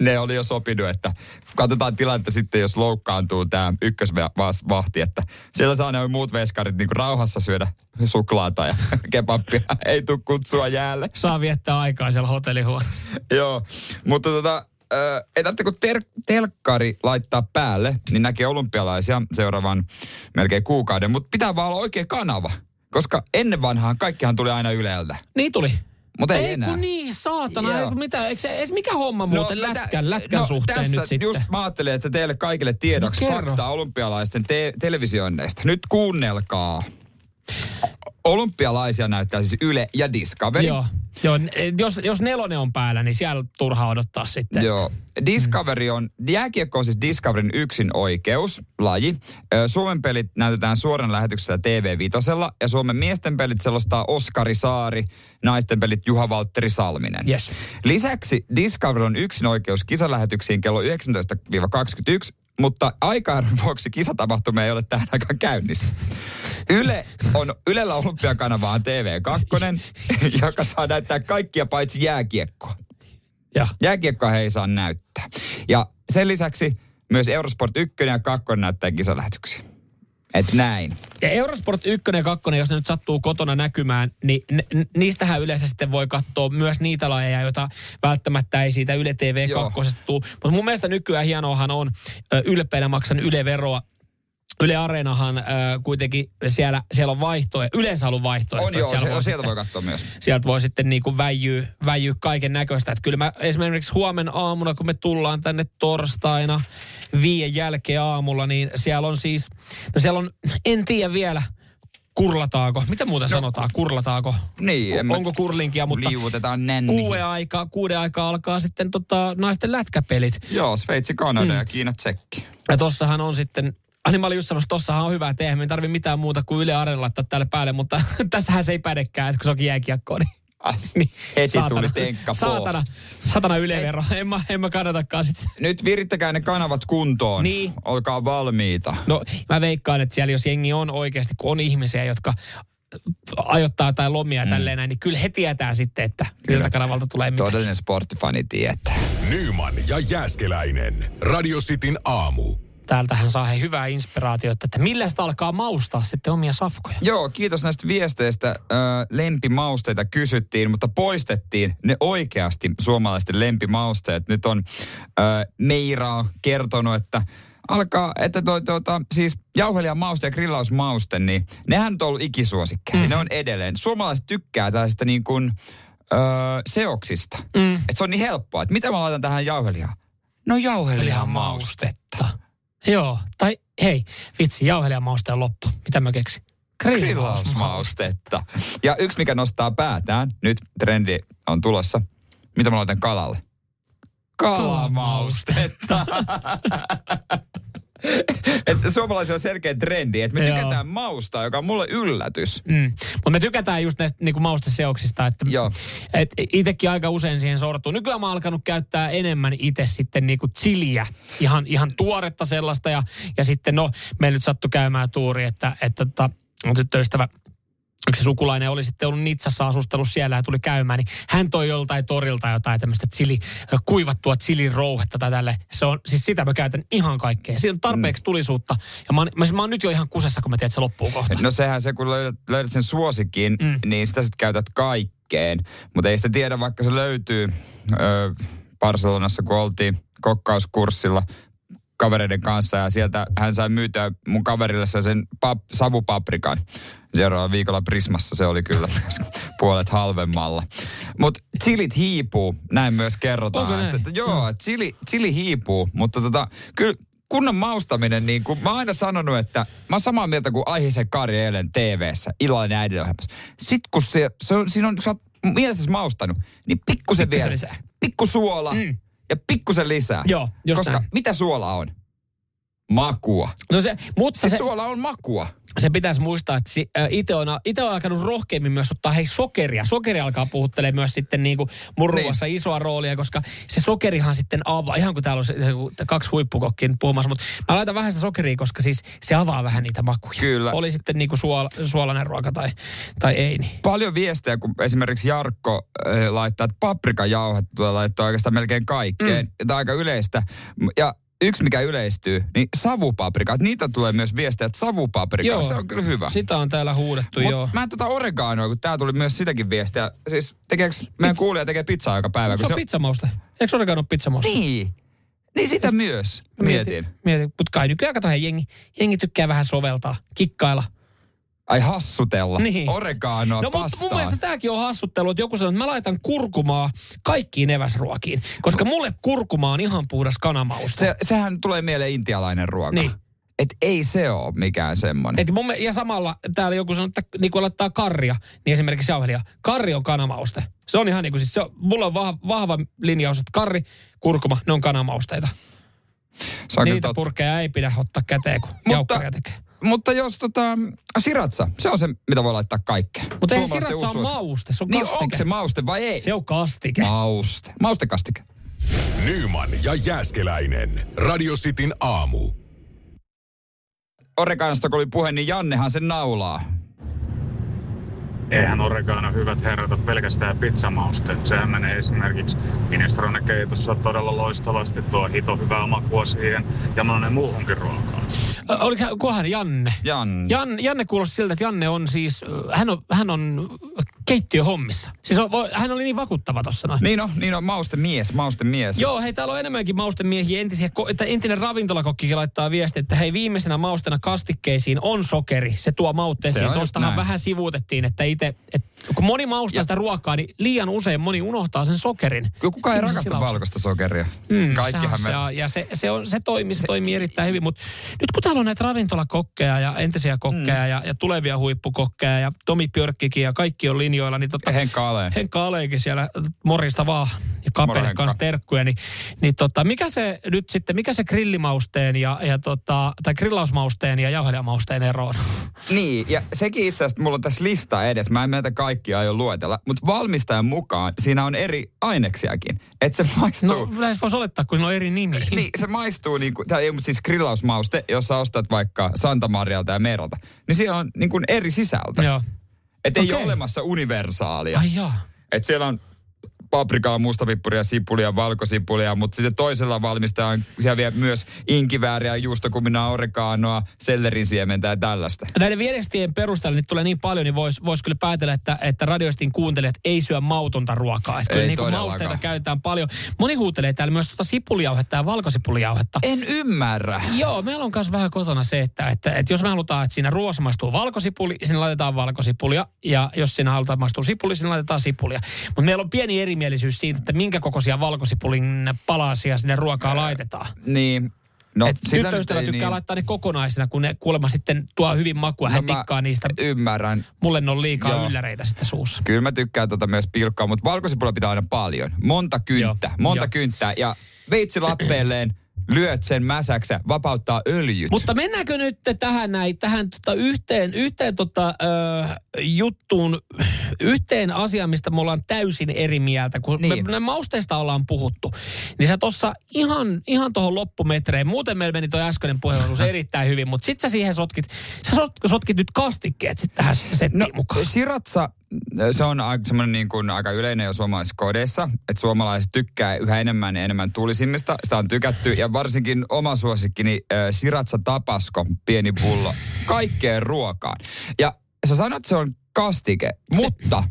Speaker 2: Ne oli jo sopinut, että katsotaan tilannetta sitten, jos loukkaantuu tämä ykkösvahti, että siellä saa ne muut veskarit niin rauhassa syödä suklaata ja kebappia. Ei tule kutsua jäälle.
Speaker 3: Saa viettää aikaa siellä hotellihuoneessa.
Speaker 2: Joo, mutta tota, äh, ei tarvitse kun ter- telkkari laittaa päälle, niin näkee olympialaisia seuraavan melkein kuukauden. Mutta pitää vaan olla oikea kanava, koska ennen vanhaan kaikkihan tuli aina Yleltä.
Speaker 3: Niin tuli.
Speaker 2: Mutta ei,
Speaker 3: ei
Speaker 2: enää.
Speaker 3: kun niin, saatana.
Speaker 2: Joo.
Speaker 3: Mitä, eikö edes mikä homma muuten
Speaker 2: mä tä-
Speaker 3: lätkän, lätkän
Speaker 2: no,
Speaker 3: suhteen
Speaker 2: tässä
Speaker 3: nyt sitten?
Speaker 2: just mä ajattelin, että teille kaikille tiedoksi
Speaker 3: No
Speaker 2: no, faktaa olympialaisten te- televisioinneista. Nyt kuunnelkaa. Olympialaisia näyttää siis Yle ja Discovery.
Speaker 3: Joo. Joo, jos, jos nelonen on päällä, niin siellä turha odottaa sitten.
Speaker 2: Joo. Discovery on, jääkiekko on siis Discoveryn yksin oikeus, laji. Suomen pelit näytetään suoran lähetyksellä tv Vitosella ja Suomen miesten pelit selostaa Oskari Saari, naisten pelit Juha Valtteri Salminen.
Speaker 3: Yes.
Speaker 2: Lisäksi Discovery on yksin oikeus kisalähetyksiin kello 19-21, mutta aikaeron vuoksi kisatapahtumia ei ole tähän aikaan käynnissä. Yle on, Ylellä olympiakanava on TV2, joka saa näyttää kaikkia paitsi jääkiekkoa.
Speaker 3: Ja.
Speaker 2: Jääkiekkoa he ei saa näyttää. Ja sen lisäksi myös Eurosport 1 ja 2 näyttää kisalähetyksiä. Et näin.
Speaker 3: Ja Eurosport 1 ja 2, jos ne nyt sattuu kotona näkymään, niin n- niistähän yleensä sitten voi katsoa myös niitä lajeja, joita välttämättä ei siitä Yle TV
Speaker 2: Joo.
Speaker 3: 2 tule. Mutta mun mielestä nykyään hienoahan on ylpeänä maksan Yle-veroa. Yle Areenahan äh, kuitenkin siellä, siellä on vaihtoehto, yleensä ollut vaihtoehto.
Speaker 2: On joo,
Speaker 3: siellä
Speaker 2: se,
Speaker 3: voi
Speaker 2: sieltä voi katsoa myös.
Speaker 3: sieltä voi sitten niin kuin väijyä, väijyä kaiken näköistä. Että kyllä mä esimerkiksi huomenna aamuna, kun me tullaan tänne torstaina viien jälkeen aamulla, niin siellä on siis, no siellä on, en tiedä vielä, kurlataako, mitä muuten no, sanotaan, kurlataako?
Speaker 2: Niin, en
Speaker 3: Onko kurlinkia, mutta
Speaker 2: Liuutetaan nänni.
Speaker 3: kuuden aikaa, kuuden aikaa alkaa sitten tota, naisten lätkäpelit.
Speaker 2: Joo, Sveitsi, Kanada mm. ja Kiina, Tsekki.
Speaker 3: Ja tossahan on sitten, Ani mä olin just sanomassa, tossahan on hyvä, että eihän me tarvi mitään muuta kuin Yle Areen laittaa tälle päälle, mutta tässähän se ei pädekään, että kun se onkin jääkiekkoa, niin niin,
Speaker 2: Heti tuli tenkka po.
Speaker 3: Saatana, saatana ylevero. En mä, en mä kannatakaan sit.
Speaker 2: Nyt virittäkää ne kanavat kuntoon.
Speaker 3: Niin.
Speaker 2: Olkaa valmiita.
Speaker 3: No mä veikkaan, että siellä jos jengi on oikeasti, kun on ihmisiä, jotka ajoittaa tai lomia mm. tälleen näin, niin kyllä he tietää sitten, että miltä kanavalta tulee mitä.
Speaker 2: Todellinen sporttifani tietää.
Speaker 1: Nyman ja Jääskeläinen. Radio Cityn aamu.
Speaker 3: Täältähän saa he hyvää inspiraatiota, että millä sitä alkaa maustaa sitten omia safkoja.
Speaker 2: Joo, kiitos näistä viesteistä. Lempimausteita kysyttiin, mutta poistettiin ne oikeasti suomalaisten lempimausteet. Nyt on Meira on kertonut, että alkaa, että toi, tuota, siis jauhelijamauste ja grillausmauste, niin nehän on ollut ikisuosikkeja. Mm. Ne on edelleen. Suomalaiset tykkää tällaista niin kuin, ö, seoksista. Mm. Että se on niin helppoa, että mitä mä laitan tähän jauhelijaan? No jauhelijamaustetta.
Speaker 3: Joo, tai hei, vitsi, jauhelijamauste on loppu. Mitä mä keksin?
Speaker 2: grillausmaustetta. Ja yksi, mikä nostaa päätään, nyt trendi on tulossa. Mitä mä laitan kalalle? Kalamaustetta. että suomalaisilla on selkeä trendi, että me
Speaker 3: Joo.
Speaker 2: tykätään mausta, joka on mulle yllätys.
Speaker 3: Mm. Mutta me tykätään just näistä niinku mausteseoksista, että
Speaker 2: Joo.
Speaker 3: et itsekin aika usein siihen sortuu. Nykyään mä oon alkanut käyttää enemmän itse sitten niinku chiliä, ihan, ihan tuoretta sellaista. Ja, ja sitten no, me nyt sattui käymään tuuri, että, että tota, on tyttöystävä yksi sukulainen oli sitten ollut Nitsassa asustellut siellä ja tuli käymään, niin hän toi joltain torilta jotain tämmöistä chili, kuivattua chilirouhetta tai tälle. Se on, siis sitä mä käytän ihan kaikkea. Siinä on tarpeeksi tulisuutta. Ja mä oon, mä, mä oon nyt jo ihan kusessa, kun mä tiedän, että se loppuu kohta.
Speaker 2: No sehän se, kun löydät, löydät sen suosikin, mm. niin sitä sitten käytät kaikkeen. Mutta ei sitä tiedä, vaikka se löytyy ö, Barcelonassa, kun oltiin kokkauskurssilla kavereiden kanssa ja sieltä hän sai myytyä mun kaverille sen pap, savupaprikan. Seuraavalla viikolla Prismassa se oli kyllä puolet halvemmalla. Mutta chilit hiipuu, näin myös kerrotaan.
Speaker 3: Onko näin?
Speaker 2: Että, että, joo, chili, chili hiipuu, mutta tota, kyllä kunnon maustaminen, niin kuin mä oon aina sanonut, että mä oon samaa mieltä kuin Aihisen Kari eilen TV-ssä, illallinen äidin ohjelmassa. Sitten kun se, se on, siinä on, sä oot mielessäsi maustanut, niin pikkusen vielä. Pikku suola
Speaker 3: Mm.
Speaker 2: Ja pikkusen lisää.
Speaker 3: Joo, just
Speaker 2: Koska
Speaker 3: näin.
Speaker 2: mitä suola on? Makua.
Speaker 3: No se, mutta
Speaker 2: Siis
Speaker 3: se,
Speaker 2: suola on makua.
Speaker 3: se pitäisi muistaa, että si, äh, itse on, ite on alkanut rohkeammin myös ottaa hei sokeria. Sokeri alkaa puhuttelee myös sitten niin kuin murruassa niin. isoa roolia, koska se sokerihan sitten avaa, ihan kuin täällä on se, se- kaksi huippukokkia nyt puhumassa, mutta mä laitan vähän sitä sokeria, koska siis se avaa vähän niitä makuja.
Speaker 2: Kyllä.
Speaker 3: Oli sitten niin kuin suola, suolainen ruoka tai, tai ei. Niin.
Speaker 2: Paljon viestejä, kun esimerkiksi Jarkko äh, laittaa, että paprikajauhet laittaa oikeastaan melkein kaikkeen. Mm. Tämä on aika yleistä. Ja yksi, mikä yleistyy, niin savupaprika. Niitä tulee myös viestejä, että savupaprika, se on kyllä hyvä.
Speaker 3: Sitä on täällä huudettu,
Speaker 2: Mut
Speaker 3: joo.
Speaker 2: Mä en tota oreganoa, kun täällä tuli myös sitäkin viestiä. Siis tekeekö, meidän kuulija tekee pizzaa joka päivä.
Speaker 3: Se
Speaker 2: Kun
Speaker 3: on pizzamauste. Eikö orekaan ole pizzamauste?
Speaker 2: Niin. Niin sitä myös mietin.
Speaker 3: Mietin. Mutta kai nykyään kato, hei, jengi, jengi tykkää vähän soveltaa, kikkailla.
Speaker 2: Ai hassutella.
Speaker 3: Niin.
Speaker 2: Oreganoa
Speaker 3: No mutta mun mielestä tämäkin on hassuttelu, että joku sanoo, että mä laitan kurkumaa kaikkiin eväsruokiin. Koska mulle kurkuma on ihan puhdas kanamauste.
Speaker 2: Se, sehän tulee mieleen intialainen ruoka.
Speaker 3: Niin.
Speaker 2: Et ei se ole mikään semmoinen.
Speaker 3: Et mun, me- ja samalla täällä joku sanoo, että niin kun laittaa karria, niin esimerkiksi jauhelia. Karri on kanamauste. Se on ihan niin kuin siis, se on, mulla on vahva, vahva linjaus, että karri, kurkuma, ne on kanamausteita.
Speaker 2: se on kyllä
Speaker 3: Niitä
Speaker 2: totta.
Speaker 3: purkkeja ei pidä ottaa käteen, kun
Speaker 2: Mutta-
Speaker 3: jaukkaria tekee.
Speaker 2: Mutta jos tota, siratsa, se on se, mitä voi laittaa kaikkeen.
Speaker 3: Mutta ei siratsa on mauste, se on
Speaker 2: Niin
Speaker 3: kastike.
Speaker 2: onko se mauste vai ei?
Speaker 3: Se on kastike.
Speaker 2: Mauste. Maustekastike.
Speaker 1: Nyman ja Jääskeläinen. Radio Cityn aamu.
Speaker 2: Oreganosta kun oli puhe, niin Jannehan sen naulaa.
Speaker 5: Eihän oregano hyvät herrat ole pelkästään pizzamauste. Sehän menee esimerkiksi minestrone-keitossa todella loistavasti. Tuo hito hyvää makua siihen ja monen muuhunkin ruokaan.
Speaker 3: Oliko hän, kohan Janne?
Speaker 2: Janne.
Speaker 3: Jan, Janne kuulosti siltä, että Janne on siis, hän on, hän on keittiöhommissa. Siis on, hän oli niin vakuuttava tuossa noin.
Speaker 2: Niin on, niin on, mauste mies.
Speaker 3: Joo, hei, täällä on enemmänkin maustemiehiä, entisiä, että entinen ravintolakokkikin laittaa viesti, että hei, viimeisenä maustena kastikkeisiin on sokeri. Se tuo
Speaker 2: Se
Speaker 3: mautteisiin. Tuostahan vähän sivuutettiin, että itse, et, kun moni maustaa
Speaker 2: Ja-
Speaker 3: sitä ruokaa, niin liian usein moni unohtaa sen sokerin.
Speaker 2: Kukaan ei rakasta valkoista sokeria.
Speaker 3: Mm,
Speaker 2: Kaikkihan
Speaker 3: se,
Speaker 2: me...
Speaker 3: on, ja se, se, on, se, toimii, se toimii erittäin hyvin, mutta nyt kun täällä on näitä ravintolakokkeja ja entisiä kokkeja mm. ja, ja tulevia huippukokkeja ja Tomi Björkkikin ja kaikki on linjoilla, niin
Speaker 2: Ja Henkka Ale.
Speaker 3: Henkka Aleekin siellä morista vaan kapelle kanssa terkkuja, niin, niin tota, mikä se nyt sitten, mikä se grillimausteen ja, ja tota, tai grillausmausteen ja jauhelijamausteen ero on?
Speaker 2: Niin, ja sekin itse asiassa, mulla on tässä lista edes, mä en näitä kaikkia aio luetella, mutta valmistajan mukaan siinä on eri aineksiakin. Että se maistuu...
Speaker 3: No lähes voisi olettaa, kun siinä on eri nimi.
Speaker 2: Niin, se maistuu niin kuin, tai ei, mutta siis grillausmauste, jos sä ostat vaikka Santa Marialta ja Meralta, niin siellä on niin kuin eri sisältö.
Speaker 3: Joo.
Speaker 2: Että ei
Speaker 3: Okei.
Speaker 2: ole olemassa universaalia.
Speaker 3: Ai jaa.
Speaker 2: Että siellä on paprikaa, mustapippuria, sipulia, valkosipulia, mutta sitten toisella valmistajalla on siellä vielä myös inkivääriä, juustokuminaa, oreganoa, sellerin siementä ja tällaista.
Speaker 3: Näiden viestien perusteella nyt tulee niin paljon, niin voisi vois kyllä päätellä, että, että radioistin kuuntelijat ei syö mautonta ruokaa. Että kyllä
Speaker 2: Ei
Speaker 3: niin kuin mausteita käytetään paljon. Moni huutelee täällä myös tuota sipulijauhetta ja valkosipulijauhetta.
Speaker 2: En ymmärrä.
Speaker 3: Joo, meillä on myös vähän kotona se, että, että, että jos me halutaan, että siinä ruoassa maistuu valkosipuli, sinne laitetaan valkosipulia. Ja jos siinä halutaan maistuu sipuli, sinne laitetaan sipulia. Mutta meillä on pieni erimielisyys siitä, että minkä kokoisia valkosipulin palasia sinne ruokaa laitetaan.
Speaker 2: Niin. No,
Speaker 3: et
Speaker 2: sillä
Speaker 3: tyttöystävä tykkää
Speaker 2: niin.
Speaker 3: laittaa ne kokonaisina, kun ne kuulemma sitten tuo hyvin makua. Hän
Speaker 2: No mä
Speaker 3: tikkaa niistä.
Speaker 2: Ymmärrän.
Speaker 3: Mulle ne on liikaa
Speaker 2: Joo.
Speaker 3: ylläreitä sitten suussa.
Speaker 2: Kyllä mä tykkään tota myös pilkkaa, mutta valkosipula pitää aina paljon. Monta kynttä,
Speaker 3: Joo.
Speaker 2: monta
Speaker 3: Joo.
Speaker 2: kynttää. Ja veitsi lappeelleen, lyöt sen mäsäksä, vapauttaa öljyt.
Speaker 3: Mutta mennäänkö nyt tähän, näin, tähän tota yhteen, yhteen tota, ö, juttuun, yhteen asiaan, mistä me ollaan täysin eri mieltä, kun niin. Me, me mausteista ollaan puhuttu. Niin sä tuossa ihan, ihan tuohon loppumetrein, muuten meillä meni tuo äskeinen puheenjohtajuus erittäin hyvin, mutta sit sä siihen sotkit, sä sot, sotkit nyt kastikkeet sitten tähän settiin
Speaker 2: No,
Speaker 3: mukaan.
Speaker 2: siratsa, se on aika, semmoinen niin kuin aika yleinen jo suomalaisissa kodeissa, että suomalaiset tykkää yhä enemmän ja enemmän tulisimmista. Sitä on tykätty ja varsinkin oma suosikkini äh, siratsa tapasko, pieni pullo, kaikkeen ruokaan. Ja sä sanot, että se on kastike,
Speaker 3: Se-
Speaker 2: mutta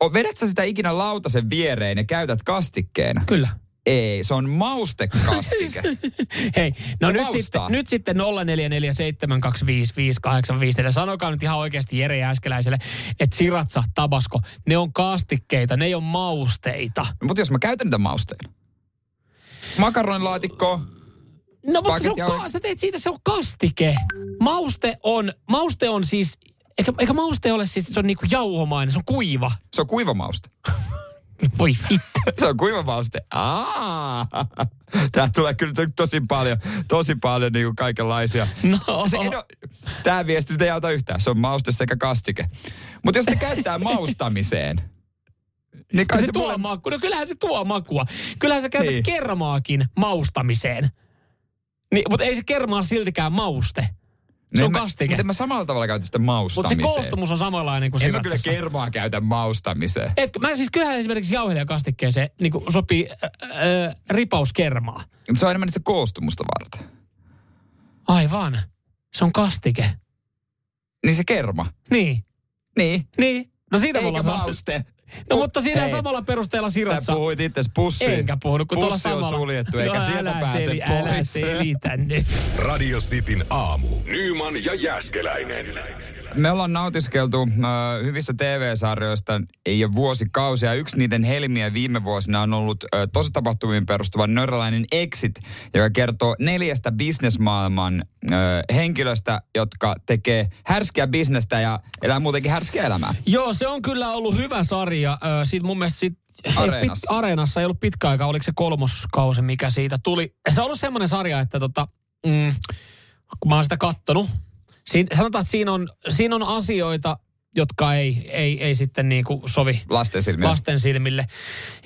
Speaker 2: o, vedät sä sitä ikinä lautasen viereen ja käytät kastikkeena?
Speaker 3: Kyllä.
Speaker 2: Ei, se on maustekastike.
Speaker 3: Hei, no nyt sitten, nyt sitten 0447255854. Sanokaa nyt ihan oikeasti Jere Jääskeläiselle, että siratsa, tabasko, ne on kastikkeita, ne ei ole mausteita.
Speaker 2: mutta jos mä käytän niitä mausteina. Makaronilaatikkoa,
Speaker 3: No mutta se on, ka- sä teet siitä, se on kastike. Mauste on, mauste on siis eikä, eikä mauste ole siis, se on niinku jauhomainen, se on kuiva.
Speaker 2: Se on kuivamauste.
Speaker 3: Voi vittu.
Speaker 2: Se on kuivamauste. Aa. Tää tulee kyllä to- tosi paljon, tosi paljon niinku kaikenlaisia.
Speaker 3: No.
Speaker 2: Se, no, tää viesti nyt ei auta yhtään. Se on mauste sekä kastike. Mutta jos ne käyttää maustamiseen, niin kai
Speaker 3: se,
Speaker 2: se,
Speaker 3: tuo
Speaker 2: mulle-
Speaker 3: maku. No kyllähän se tuo makua. Kyllähän sä käytät
Speaker 2: Niin.
Speaker 3: kermaakin maustamiseen. Niin, mutta ei se kermaa siltikään mauste. Se
Speaker 2: Niin
Speaker 3: on
Speaker 2: mä-
Speaker 3: kastike.
Speaker 2: Miten mä samalla tavalla käytän sitä
Speaker 3: Mutta se
Speaker 2: maustamiseen?
Speaker 3: koostumus on samanlainen kuin
Speaker 2: en mä kyllä kermaa käytä maustamiseen.
Speaker 3: Etkö, mä siis kyllähän esimerkiksi jauhelijakastikkeeseen niin sopii äh, äh, ripauskermaa.
Speaker 2: Mutta se on enemmän sitä koostumusta varten.
Speaker 3: Aivan. Se on kastike.
Speaker 2: Niin se kerma.
Speaker 3: Niin.
Speaker 2: Niin.
Speaker 3: Niin. No siitä
Speaker 2: Eikä
Speaker 3: ollaan samaa-
Speaker 2: mauste.
Speaker 3: No mutta siinä samalla perusteella
Speaker 2: Sä
Speaker 3: siratsa.
Speaker 2: puhuit itse pussiin.
Speaker 3: Enkä puhunut, kun tuolla
Speaker 2: Pussi on
Speaker 3: samalla.
Speaker 2: suljettu, eikä
Speaker 3: no,
Speaker 2: sieltä pääse
Speaker 3: seli,
Speaker 2: pois.
Speaker 3: Älä selitä nyt.
Speaker 1: Radio Cityn aamu. Nyman ja Jäskeläinen.
Speaker 2: Me ollaan nautiskeltu äh, hyvistä TV-sarjoista jo vuosikausia. Yksi niiden helmiä viime vuosina on ollut äh, tositapahtumiin perustuva norjalainen Exit, joka kertoo neljästä bisnesmaailman äh, henkilöstä, jotka tekee härskiä bisnestä ja elää muutenkin härskiä elämää.
Speaker 3: Joo, se on kyllä ollut hyvä sarja. Ö, Siitä mun mielestä sit,
Speaker 2: Areenassa.
Speaker 3: Pit, areenassa ei ollut pitkä aika, oliko se kolmoskausi, mikä siitä tuli. Se on ollut semmoinen sarja, että tota, mm, kun mä oon sitä kattonut, siinä, sanotaan, että siinä on, siinä on asioita, jotka ei, ei, ei sitten niin kuin sovi
Speaker 2: Lasten silmiä.
Speaker 3: lasten silmille.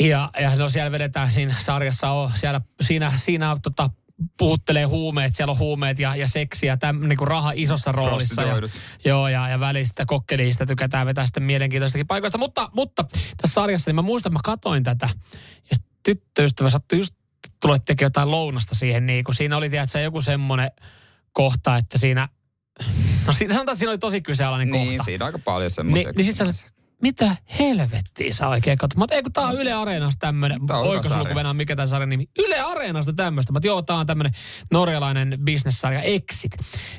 Speaker 3: Ja, ja no siellä vedetään siinä sarjassa, on, siellä, siinä, siinä tota, puhuttelee huumeet, siellä on huumeet ja, ja seksiä, täm, niin kuin raha isossa roolissa. Ja, joo, ja, ja välistä kokkelista tykätään vetää sitten mielenkiintoistakin paikoista. Mutta, mutta tässä sarjassa, niin mä muistan, että mä katoin tätä, ja tyttöystävä sattui just tulee tekemään jotain lounasta siihen, niin kun siinä oli, tiedätkö, joku semmoinen kohta, että siinä, no siinä, sanotaan, että siinä oli tosi kyseenalainen
Speaker 2: Niin,
Speaker 3: kohta.
Speaker 2: siinä on aika paljon semmoisia.
Speaker 3: Niin, niin sit sä mitä helvettiä sä oikein katsot? Mä ei kun tää on Yle Areenasta tämmönen,
Speaker 2: Tää
Speaker 3: oikosulkuvena mikä tämän sarjan nimi. Yle Areenasta tämmöistä. Mä oot, joo, tää on tämmönen norjalainen bisnessarja Exit.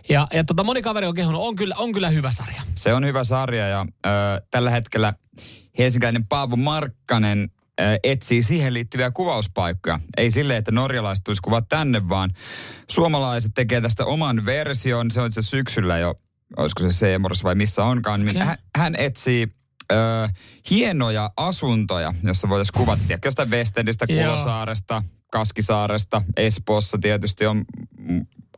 Speaker 3: Ja, ja tota, moni kaveri on kehunut, on kyllä, on kyllä hyvä sarja.
Speaker 2: Se on hyvä sarja ja ö, tällä hetkellä helsinkiläinen Paavo Markkanen etsii siihen liittyviä kuvauspaikkoja. Ei sille, että norjalaiset tulisi kuvat tänne, vaan suomalaiset tekee tästä oman version. Se on itse syksyllä jo, olisiko se Seemorassa vai missä onkaan.
Speaker 3: Okei.
Speaker 2: Okay. Hän, hän etsii ö, hienoja asuntoja, jossa voitaisiin kuvata. Tiedätkö, jostain Westendistä. Kulosaaresta, Kaskisaaresta, Espoossa tietysti on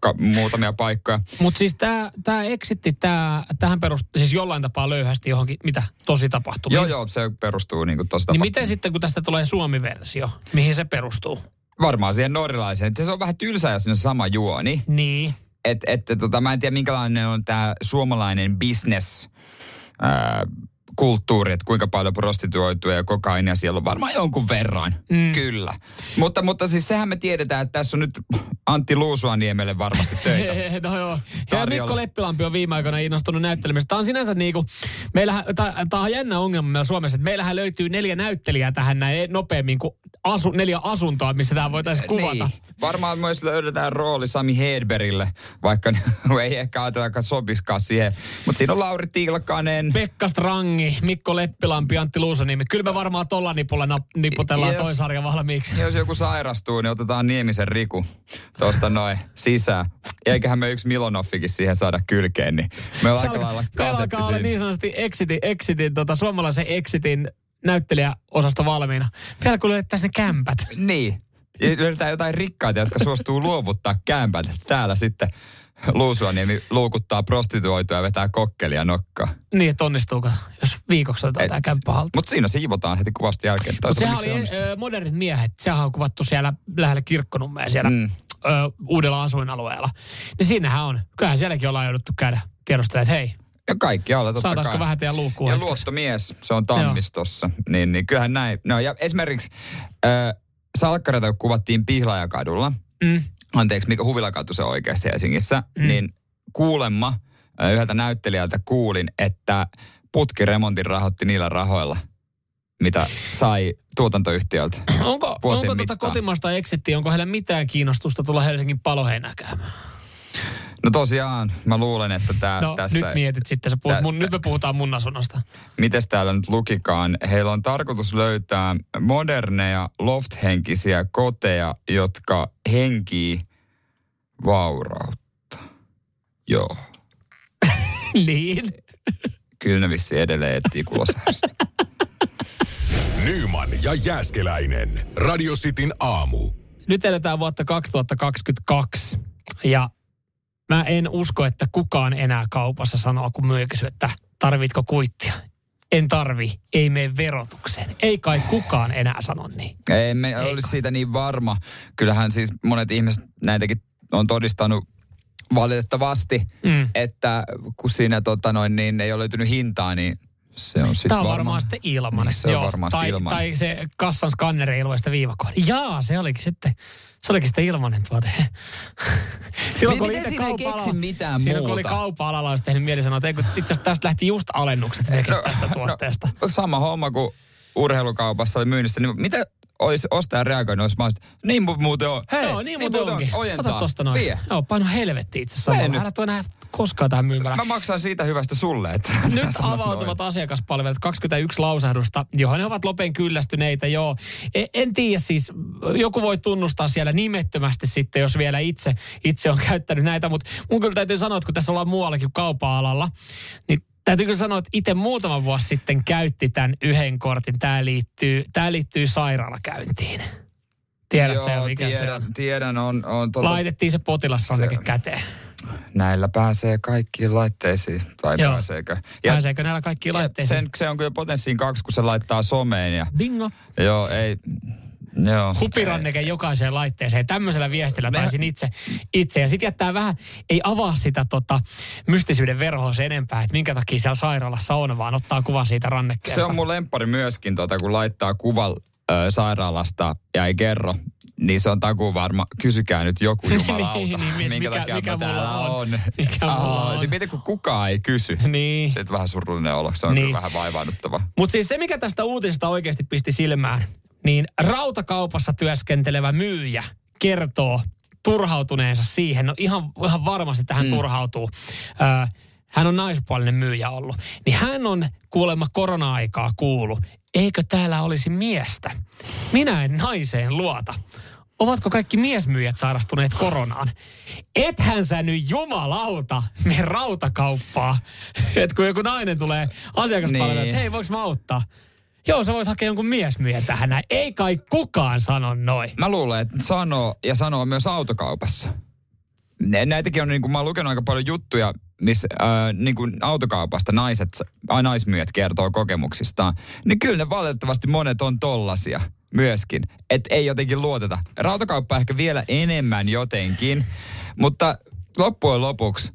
Speaker 2: ka- muutamia paikkoja.
Speaker 3: Mutta siis tämä tää Exitti, tää, tähän perustuu siis jollain tapaa löyhästi johonkin, mitä tosi tapahtuu.
Speaker 2: Joo, joo, se perustuu niin kuin tuosta
Speaker 3: Niin miten sitten, kun tästä tulee Suomi-versio, mihin se perustuu?
Speaker 2: Varmaan siihen norjalaiseen. Se on vähän tylsää, jos on sama juoni.
Speaker 3: Niin.
Speaker 2: Et, et, tota, mä en tiedä, minkälainen on tämä suomalainen business kulttuuri, että kuinka paljon prostituoituja ja kokainia siellä on. Varmaan jonkun verran, mm. kyllä. Mutta, mutta siis sehän me tiedetään, että tässä on nyt Antti Luusuaniemelle varmasti töitä.
Speaker 3: no joo. Ja. Mikko Leppilampi on viime aikoina innostunut näyttelemistä. Tämä on sinänsä niinku, meillähän, tämä on jännä ongelma meillä Suomessa, että meillähän löytyy neljä näyttelijää tähän näin nopeammin kuin asu, neljä asuntoa, missä tämä voitaisiin kuvata.
Speaker 2: Niin. Varmaan myös löydetään rooli Sami Hedberille, vaikka ei ehkä ajatellakaan sopiskaan siihen. Mutta siinä on Lauri Tiilakanen.
Speaker 3: Pekka Strangi, Mikko Leppilampi, Antti Luusoniemi. Kyllä me varmaan tolla nipulla nap- niputellaan toi sarja valmiiksi.
Speaker 2: Jos joku sairastuu, niin otetaan Niemisen Riku tuosta noin sisään. Eiköhän me yksi Milonoffikin siihen saada kylkeen, niin me ollaan aika lailla kasetti
Speaker 3: alkaa olla niin sanotusti exitin, exitin tota, suomalaisen exitin näyttelijäosasta valmiina. Vielä kun löydettäisiin ne kämpät.
Speaker 2: Niin. Löydetään jotain rikkaita, jotka suostuu luovuttaa kämpät. Täällä sitten Luusuaniemi luukuttaa prostituoitua ja vetää kokkelia nokkaa.
Speaker 3: Niin, että onnistuuko, jos viikoksi otetaan tämä kämppä haltuun.
Speaker 2: Mutta siinä siivotaan heti kuvasta jälkeen.
Speaker 3: Mutta sehän oli ö, modernit miehet. Sehän on kuvattu siellä lähellä kirkkonummea siellä
Speaker 2: Mm.
Speaker 3: ö, uudella asuinalueella. Niin siinähän on. Kyllähän sielläkin ollaan jouduttu käydä tiedostelemaan, että hei,
Speaker 2: Ja kaikki alla totta
Speaker 3: saataisiko
Speaker 2: kai.
Speaker 3: vähän teidän luukkuun
Speaker 2: Ja luottomies, se on tammistossa. Niin, niin kyllähän näin. No ja esimerkiksi äh, salkkareita, kun kuvattiin Pihlajakadulla,
Speaker 3: Mm.
Speaker 2: Anteeksi, mikä Huvilakatu se oikeasti Helsingissä, mm. niin kuulemma yhdeltä näyttelijältä kuulin, että putkiremontin rahoitti niillä rahoilla, mitä sai tuotantoyhtiöltä.
Speaker 3: Onko, onko tuota
Speaker 2: mittaan.
Speaker 3: kotimaasta exittiä, onko heillä mitään kiinnostusta tulla Helsingin paloheinää käymään?
Speaker 2: No tosiaan, mä luulen, että tää,
Speaker 3: No
Speaker 2: tässä...
Speaker 3: nyt mietit sitten, sä puhut,
Speaker 2: Tä-
Speaker 3: mun, nyt me puhutaan mun asunnosta.
Speaker 2: mites täällä nyt lukikaan, heillä on tarkoitus löytää moderneja, loft-henkisiä koteja, jotka henkii vaurautta. Joo.
Speaker 3: Niin.
Speaker 2: Kyllä ne vissiin edelleen etsii.
Speaker 1: Nyman ja Jääskeläinen. Radio Cityn aamu.
Speaker 3: Nyt eletään vuotta 2022 ja mä en usko, että kukaan enää kaupassa sanoo, kun myyjä kysyy, että tarvitko kuittia. En tarvi, ei mene verotukseen. Ei kai kukaan enää sano niin.
Speaker 2: Ei me olisi siitä niin varma. Kyllähän siis monet ihmiset näitäkin on todistanut valitettavasti,
Speaker 3: Mm.
Speaker 2: että kun siinä tota noin, niin ei ole löytynyt hintaa, niin se on sitten
Speaker 3: Tämä on
Speaker 2: varmaan,
Speaker 3: varmaan sitten ilmanen.
Speaker 2: Niin, se on varmaan
Speaker 3: tai,
Speaker 2: ilmanen.
Speaker 3: tai se kassan skanneri ilmaista viivakoodi. Jaa, se olikin sitten, se olikin sitten ilmanen tuote. Silloin, kun oli
Speaker 2: Miten ei
Speaker 3: kaupan
Speaker 2: keksi mitään
Speaker 3: Silloin, kun oli
Speaker 2: muuta?
Speaker 3: kaupan-alalla, olisi tehnyt mieli sanoa, että ei, kun itse asiassa tästä lähti just alennukset melkein tästä tuotteesta.
Speaker 2: No, sama homma kuin urheilukaupassa oli myynnissä, niin mitä olisi ostaja reagoinut, olisi mä olisin, niin mu- muuten on. Hei,
Speaker 3: Joo, niin muuten onkin.
Speaker 2: Ojentaa.
Speaker 3: Ota tosta noin.
Speaker 2: Vie.
Speaker 3: Joo, paino helvetti itse
Speaker 2: nyt.
Speaker 3: Älä tuo enää koskaan tähän myymälään.
Speaker 2: Mä maksan siitä hyvästä sulle. Että
Speaker 3: Nyt avautuvat
Speaker 2: noin.
Speaker 3: asiakaspalvelut, 21 lausahdusta, johon ne ovat lopen kyllästyneitä, joo. En, en tiedä siis, joku voi tunnustaa siellä nimettömästi sitten, jos vielä itse, itse on käyttänyt näitä, mutta mun kyllä täytyy sanoa, että kun tässä ollaan muuallakin kuin kaupan-alalla, niin täytyy kyllä sanoa, että itse muutama vuosi sitten käytti tämän yhden kortin. Tämä liittyy, tämä liittyy sairaalakäyntiin. Tiedätkö
Speaker 2: Joo,
Speaker 3: jo, mikä se
Speaker 2: tiedän,
Speaker 3: on?
Speaker 2: tiedän, on, on tota,
Speaker 3: Laitettiin se potilasranneke
Speaker 2: Se-
Speaker 3: käteen.
Speaker 2: Näillä pääsee kaikkiin laitteisiin, vai
Speaker 3: Joo.
Speaker 2: pääseekö?
Speaker 3: Pääseekö näillä kaikkiin
Speaker 2: ja
Speaker 3: laitteisiin?
Speaker 2: sen, se on kyllä potenssiin kaksi, kun se laittaa someen ja
Speaker 3: Bingo.
Speaker 2: joo, ei, joo.
Speaker 3: hupiranneke jokaiseen laitteeseen. Tämmöisellä viestillä
Speaker 2: Me-
Speaker 3: taisin itse, itse. Ja sitten jättää vähän, ei avaa sitä tota, mystisyyden verhoa sen enempää, että minkä takia siellä sairaalassa on, vaan ottaa kuva siitä rannekkeesta.
Speaker 2: Se on mun lemppari myöskin, tota, kun laittaa kuvan ö, sairaalasta ja ei kerro, niin se on takuu varma. Kysykää nyt joku jumalauta,
Speaker 3: Niin, niin, mi-
Speaker 2: minkä
Speaker 3: mikä-
Speaker 2: takia
Speaker 3: mikä
Speaker 2: täällä
Speaker 3: on.
Speaker 2: on.
Speaker 3: Mikä mulla on.
Speaker 2: Se mietin, kun kukaan ei kysy.
Speaker 3: Niin.
Speaker 2: Sitten vähän surullinen olo. Se on
Speaker 3: Niin.
Speaker 2: kyllä vähän vaivaannuttava.
Speaker 3: Mutta siis se, mikä tästä uutisesta oikeasti pisti silmään, niin rautakaupassa työskentelevä myyjä kertoo turhautuneensa siihen, no ihan, ihan varmasti tähän mm. turhautuu. Ö, hän on naispuolinen myyjä ollut. Niin hän on kuulemma korona-aikaa kuulu. Eikö täällä olisi miestä? Minä en naiseen luota. Ovatko kaikki miesmyyjät sairastuneet koronaan? Ethän sä nyt jumalauta me rautakauppaa. Et kun joku nainen tulee asiakaspalveluun,
Speaker 2: Niin.
Speaker 3: että hei, voiko mä auttaa? Joo, sä voit hakea jonkun miesmyyjän tähän näin. Ei kai kukaan sano noin.
Speaker 2: Mä luulen, että sanoo ja sanoo myös autokaupassa. Nä- Näitäkin on, niin kuin, mä oon lukenut aika paljon juttuja, missä äh, niin kuin autokaupasta naiset, äh, naismyyjät kertoo kokemuksistaan. Niin kyllä ne valitettavasti monet on tollasia myöskin. Että ei jotenkin luoteta. Rautakauppa ehkä vielä enemmän jotenkin, mutta loppujen lopuksi,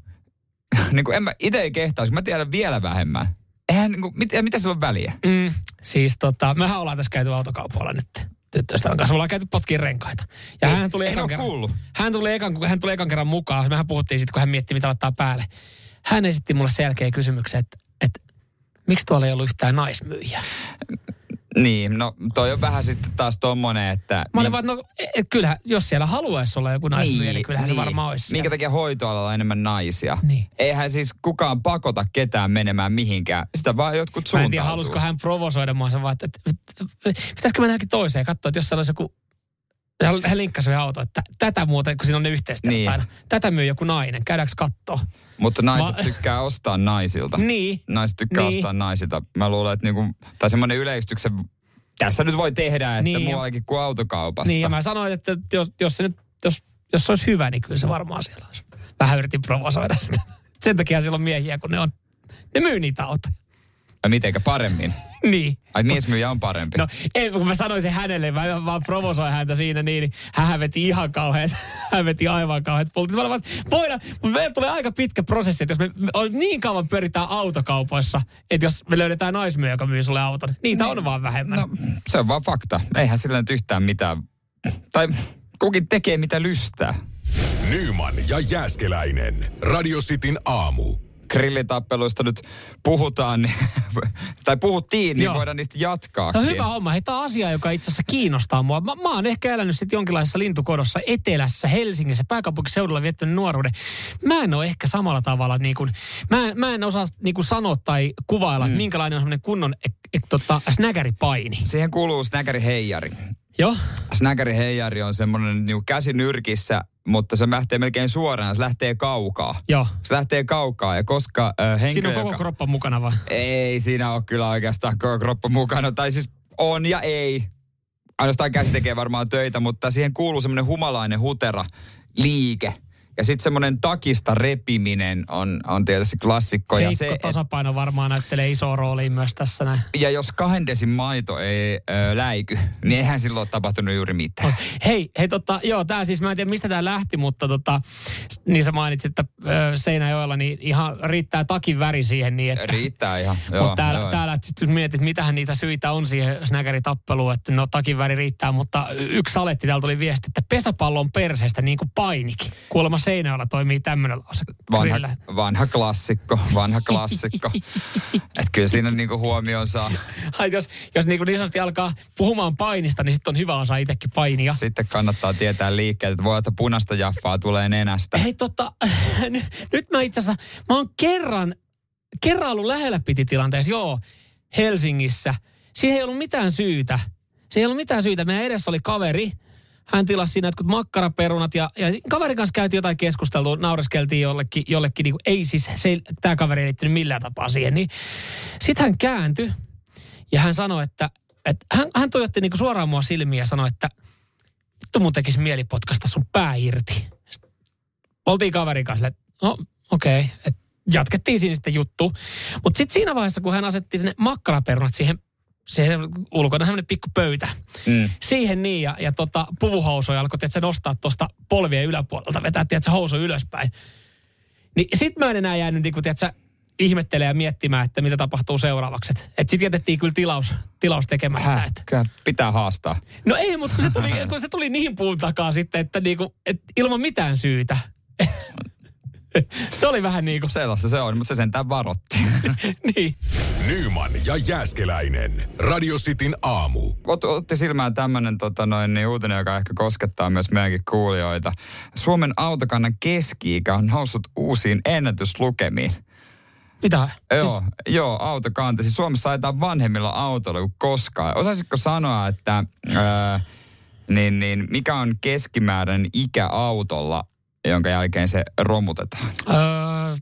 Speaker 2: niin kuin en mä itse kehtaisi, mä tiedän vielä vähemmän. Eihän, niin kuin, mit, mitä sillä on väliä?
Speaker 3: Mm, siis tota, mehän ollaan tässä käyty autokaupalla nyt tyttöystävän kanssa. Me ollaan käyty potkin renkaita. Ja
Speaker 2: Ei,
Speaker 3: hän tuli ekan kerran,
Speaker 2: kuullut.
Speaker 3: Hän tuli ekan, hän tuli ekan kerran mukaan. Mehän puhuttiin sitten, kun hän mietti, mitä laittaa päälle. Hän esitti mulle sen jälkeen kysymyksen, että, että miksi tuolla ei ollut yhtään naismyyjää?
Speaker 2: Niin, no toi on vähän sitten taas tommonen, että...
Speaker 3: Mä olin vaan, no et, kyllähän, jos siellä haluaisi olla joku naismyyjä, niin, kyllähän se varmaan olisi
Speaker 2: Minkä takia hoitoalalla on enemmän naisia?
Speaker 3: Niin.
Speaker 2: Eihän siis kukaan pakota ketään menemään mihinkään. Sitä vaan jotkut
Speaker 3: Mä en
Speaker 2: suuntautuu.
Speaker 3: tiedä, halusiko hän provosoida mua sen vaan, että, että, että pitäisikö mennäkin toiseen katsoa, että jos siellä olisi joku hän linkkasi auto, että tätä muuten, kun siinä on ne yhteistyöt
Speaker 2: Niin.
Speaker 3: Tätä myy joku nainen, käydäänkö kattoo?
Speaker 2: Mutta naiset
Speaker 3: Mä-
Speaker 2: tykkää ostaa naisilta.
Speaker 3: Niin.
Speaker 2: Naiset tykkää
Speaker 3: Niin.
Speaker 2: ostaa naisilta. Mä luulen, että niinku, tai semmoinen yleistyksen tässä nyt voi tehdä, että
Speaker 3: Niin,
Speaker 2: muuallakin kuin autokaupassa.
Speaker 3: Niin, ja mä sanoin, että jos, jos se nyt, jos, jos se olisi hyvä, niin kyllä se varmaan siellä olisi. Vähän yritin provosoida sitä. Sen takia siellä on miehiä, kun ne on, ne myy niitä autoja.
Speaker 2: Ja mitenkä paremmin?
Speaker 3: Niin.
Speaker 2: Ai miesmyyjä on parempi.
Speaker 3: No, ei, kun mä sanoin sen hänelle, mä vaan provosoin häntä siinä niin, niin hän veti ihan kauhean, hän veti aivan kauhean pultit. Mä että voidaan, mutta meillä tulee aika pitkä prosessi, että jos me, me on niin kauan pyöritään autokaupoissa, että jos me löydetään naismyy, joka myy sulle auton, niitä on vaan vähemmän.
Speaker 2: No, se on vaan fakta. Eihän sillä nyt yhtään mitään. Tai kukin tekee mitä lystää.
Speaker 1: Nyman ja Jääskeläinen. Radio Cityn aamu.
Speaker 2: Grillitappeluista nyt puhutaan, niin, tai puhuttiin, niin
Speaker 3: Joo.
Speaker 2: voidaan niistä jatkaa.
Speaker 3: No hyvä homma. Hei, tämä on asia, joka itse asiassa kiinnostaa mua. Mä, mä oon ehkä elänyt sitten jonkinlaisessa lintukodossa etelässä, Helsingissä, pääkaupunkiseudulla viettänyt nuoruuden. Mä en ole ehkä samalla tavalla, niin kuin, mä, en, mä en osaa niin kuin sanoa tai kuvailla, mm. että minkälainen on semmoinen kunnon e, e, tota, snägäripaini.
Speaker 2: Siihen kuuluu snäkäri heijari.
Speaker 3: Joo?
Speaker 2: Snäkäri heijari on semmoinen niin käsi nyrkissä, mutta se lähtee melkein suoraan, se lähtee kaukaa.
Speaker 3: Joo.
Speaker 2: Se lähtee kaukaa ja koska äh, henkilö,
Speaker 3: Siinä on koko
Speaker 2: joka...
Speaker 3: kroppa mukana vaan.
Speaker 2: Ei siinä ole kyllä oikeastaan koko kroppa mukana. Tai siis on ja ei. Ainoastaan käsi tekee varmaan töitä, mutta siihen kuuluu semmoinen humalainen hutera liike. Ja sitten semmoinen takista repiminen on, on tietysti klassikko. ja,
Speaker 3: Heikko
Speaker 2: se, et-
Speaker 3: tasapaino varmaan näyttelee isoa roolia myös tässä näin.
Speaker 2: ja jos kahden desin maito ei ö, läiky, niin eihän silloin ole tapahtunut juuri mitään.
Speaker 3: Hei, hei tota, joo, tää siis, mä en tiedä mistä tää lähti, mutta tota, niin sä mainitsit, että ö, Seinäjoella niin ihan riittää takin väri siihen niin, että...
Speaker 2: Riittää ihan. Joo,
Speaker 3: Mutta täällä,
Speaker 2: joo.
Speaker 3: täällä sitten mietit, mitähän niitä syitä on siihen snäkäritappeluun, että no takin väri riittää, mutta yksi saletti, täällä tuli viesti, että pesäpallon perseestä niin kuin painikin. Kuulemma Seinäjoella toimii tämmöinen lause.
Speaker 2: Vanha, vanha klassikko, vanha klassikko. että kyllä siinä niinku huomioon saa.
Speaker 3: Ai, jos, jos niin, kuin niin sanotusti alkaa puhumaan painista, niin sitten on hyvä osa itsekin painia.
Speaker 2: Sitten kannattaa tietää liikkeet, että voi, että punaista jaffaa tulee nenästä.
Speaker 3: Hei tota, nyt, nyt mä itse asiassa, mä oon kerran, kerran ollut lähellä piti tilanteessa, joo, Helsingissä. Siihen ei ollut mitään syytä. Se ei ollut mitään syytä. Meidän edessä oli kaveri. Hän tilasi siinä jotkut makkaraperunat ja, ja kaverin kanssa käytiin jotain keskustelua, naureskeltiin jollekin, jollekin niin kuin, ei siis, se, tämä kaveri ei liittynyt millään tapaa siihen. Niin. Sitten hän kääntyi ja hän sanoi, että, että hän, hän tuijotti niin suoraan mua silmiä ja sanoi, että vittu mun tekisi mieli potkasta sun pää irti. Oltiin kaverin kanssa, että no okei, okay. jatkettiin siinä sitten juttu. Mutta sitten siinä vaiheessa, kun hän asetti sinne makkaraperunat siihen, siihen ulkona semmoinen pikku pöytä.
Speaker 2: Mm.
Speaker 3: Siihen niin, ja, ja tota, puvuhousuja alkoi se nostaa tuosta polvien yläpuolelta, vetää tiedätkö, housu ylöspäin. Niin sit mä en enää jäänyt niin kuin, tiedätkö, ihmettelemään ja miettimään, että mitä tapahtuu seuraavaksi. Että sitten jätettiin kyllä tilaus, tilaus tekemättä.
Speaker 2: Häh,
Speaker 3: Että.
Speaker 2: pitää haastaa.
Speaker 3: No ei, mutta kun se tuli, kun se tuli niin puun takaa sitten, että niinku, et ilman mitään syytä. se oli vähän niin kuin,
Speaker 2: Sellaista se on, mutta se sentään varotti.
Speaker 3: niin.
Speaker 1: Nyman ja Jääskeläinen. Radio Cityn aamu.
Speaker 2: Ot, otti silmään tämmöinen tota noin, niin uutinen, joka ehkä koskettaa myös meidänkin kuulijoita. Suomen autokannan keski-ikä on noussut uusiin ennätyslukemiin.
Speaker 3: Mitä?
Speaker 2: Joo, siis... joo, autokanta. Siis Suomessa ajetaan vanhemmilla autoilla kuin koskaan. Osaisitko sanoa, että ää, niin, niin, mikä on keskimääräinen ikä autolla, jonka jälkeen se romutetaan?
Speaker 3: Öö,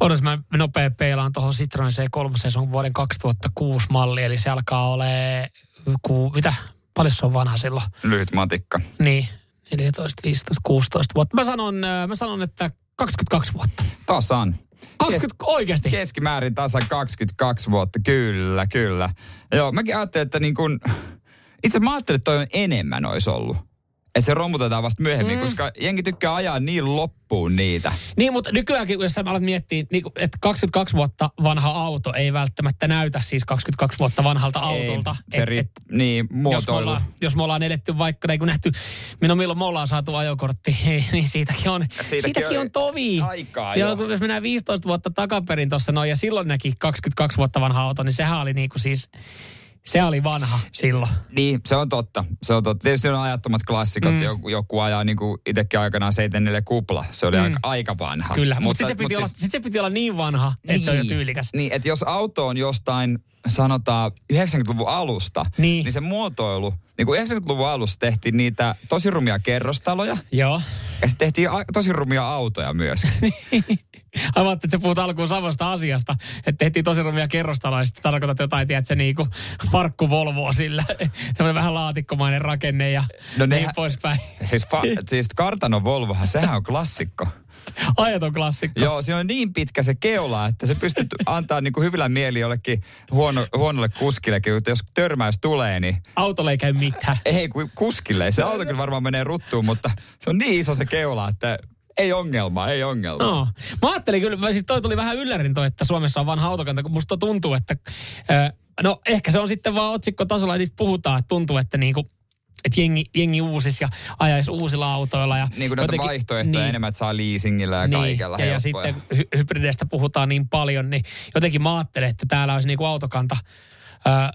Speaker 3: odotas, mä nopea peilaan tuohon Citroen C3, se on vuoden 2006 malli, eli se alkaa ole, ku, mitä, paljon se on vanha silloin?
Speaker 2: Lyhyt matikka.
Speaker 3: Niin, 14, 15, 16 vuotta. Mä sanon, öö, mä sanon että 22 vuotta.
Speaker 2: Tasan.
Speaker 3: 20, oikeasti?
Speaker 2: Keskimäärin tasan 22 vuotta, kyllä, kyllä. Joo, mäkin ajattelin, että niin kun, itse mä ajattelin, että toi on enemmän olisi ollut. Että se romutetaan vasta myöhemmin, mm. koska jengi tykkää ajaa niin loppuun niitä.
Speaker 3: Niin, mutta nykyäänkin, jos sä alat miettiä, niin, kuin, että 22 vuotta vanha auto ei välttämättä näytä siis 22 vuotta vanhalta autolta.
Speaker 2: Ei, se
Speaker 3: Et-
Speaker 2: ri,
Speaker 3: et-
Speaker 2: niin,
Speaker 3: jos me, ollaan, jos me ollaan eletty vaikka, niin kun nähty, minun milloin me ollaan saatu ajokortti, niin siitäkin on, siitäkin,
Speaker 2: Siitäkin
Speaker 3: on, tovi.
Speaker 2: aikaa
Speaker 3: ja
Speaker 2: jo.
Speaker 3: jos mennään 15 vuotta takaperin tuossa noin, ja silloin näki 22 vuotta vanha auto, niin sehän oli niinku siis, se oli vanha silloin.
Speaker 2: Niin, se on totta. Se on totta. Tietysti on ajattomat klassikot. Mm. Joku, joku ajaa niin kuin itsekin aikanaan 74 kupla. Se oli mm. aika, aika vanha.
Speaker 3: Kyllä, mutta, mutta sitten se, piti olla, sit se piti olla niin vanha, että se on jo tyylikäs.
Speaker 2: Niin, että jos auto on jostain, sanotaan 90-luvun alusta,
Speaker 3: Niin.
Speaker 2: niin se muotoilu, niin kuin 90-luvun alussa tehtiin niitä tosi rumia kerrostaloja,
Speaker 3: Joo.
Speaker 2: ja sitten tehtiin a- tosi rumia autoja myös.
Speaker 3: Aivan, että sä puhut alkuun samasta asiasta, että tehtiin tosi rumia kerrostaloja, ja sitten tarkoitat jotain, tiedätkö, niinku farkku Volvoa sillä, semmoinen vähän laatikkomainen rakenne ja
Speaker 2: No
Speaker 3: no niin
Speaker 2: nehän-
Speaker 3: poispäin.
Speaker 2: siis, fa- siis kartano Volvohan, sehän on klassikko.
Speaker 3: Ajaton klassikko.
Speaker 2: Joo, siinä on niin pitkä se keula, että se pystyy antaa niin kuin hyvillä mieli jollekin huono, huonolle kuskillekin, että jos törmäys tulee, niin
Speaker 3: Autolle ei käy mitään.
Speaker 2: ei kun kuskille. Se auto kyllä varmaan menee ruttuun, mutta se on niin iso se keula, että ei ongelma, ei ongelma.
Speaker 3: No. Mä ajattelin kyllä, mä siis toi tuli vähän yllärin toi, että Suomessa on vanha autokanta, kun musta tuntuu, että ö, no ehkä se on sitten vaan otsikkotasolla, ja niistä puhutaan, että tuntuu, että niinku, että jengi, jengi uusis ja ajaisi uusilla autoilla. Ja
Speaker 2: Niin kuin näitä
Speaker 3: jotenkin-
Speaker 2: vaihtoehtoja
Speaker 3: niin.
Speaker 2: enemmän, että saa leasingillä ja
Speaker 3: Niin,
Speaker 2: kaikella
Speaker 3: ja, ja sitten hy- hybrideistä puhutaan niin paljon, niin jotenkin mä ajattelen, että täällä olisi niinku autokanta ää,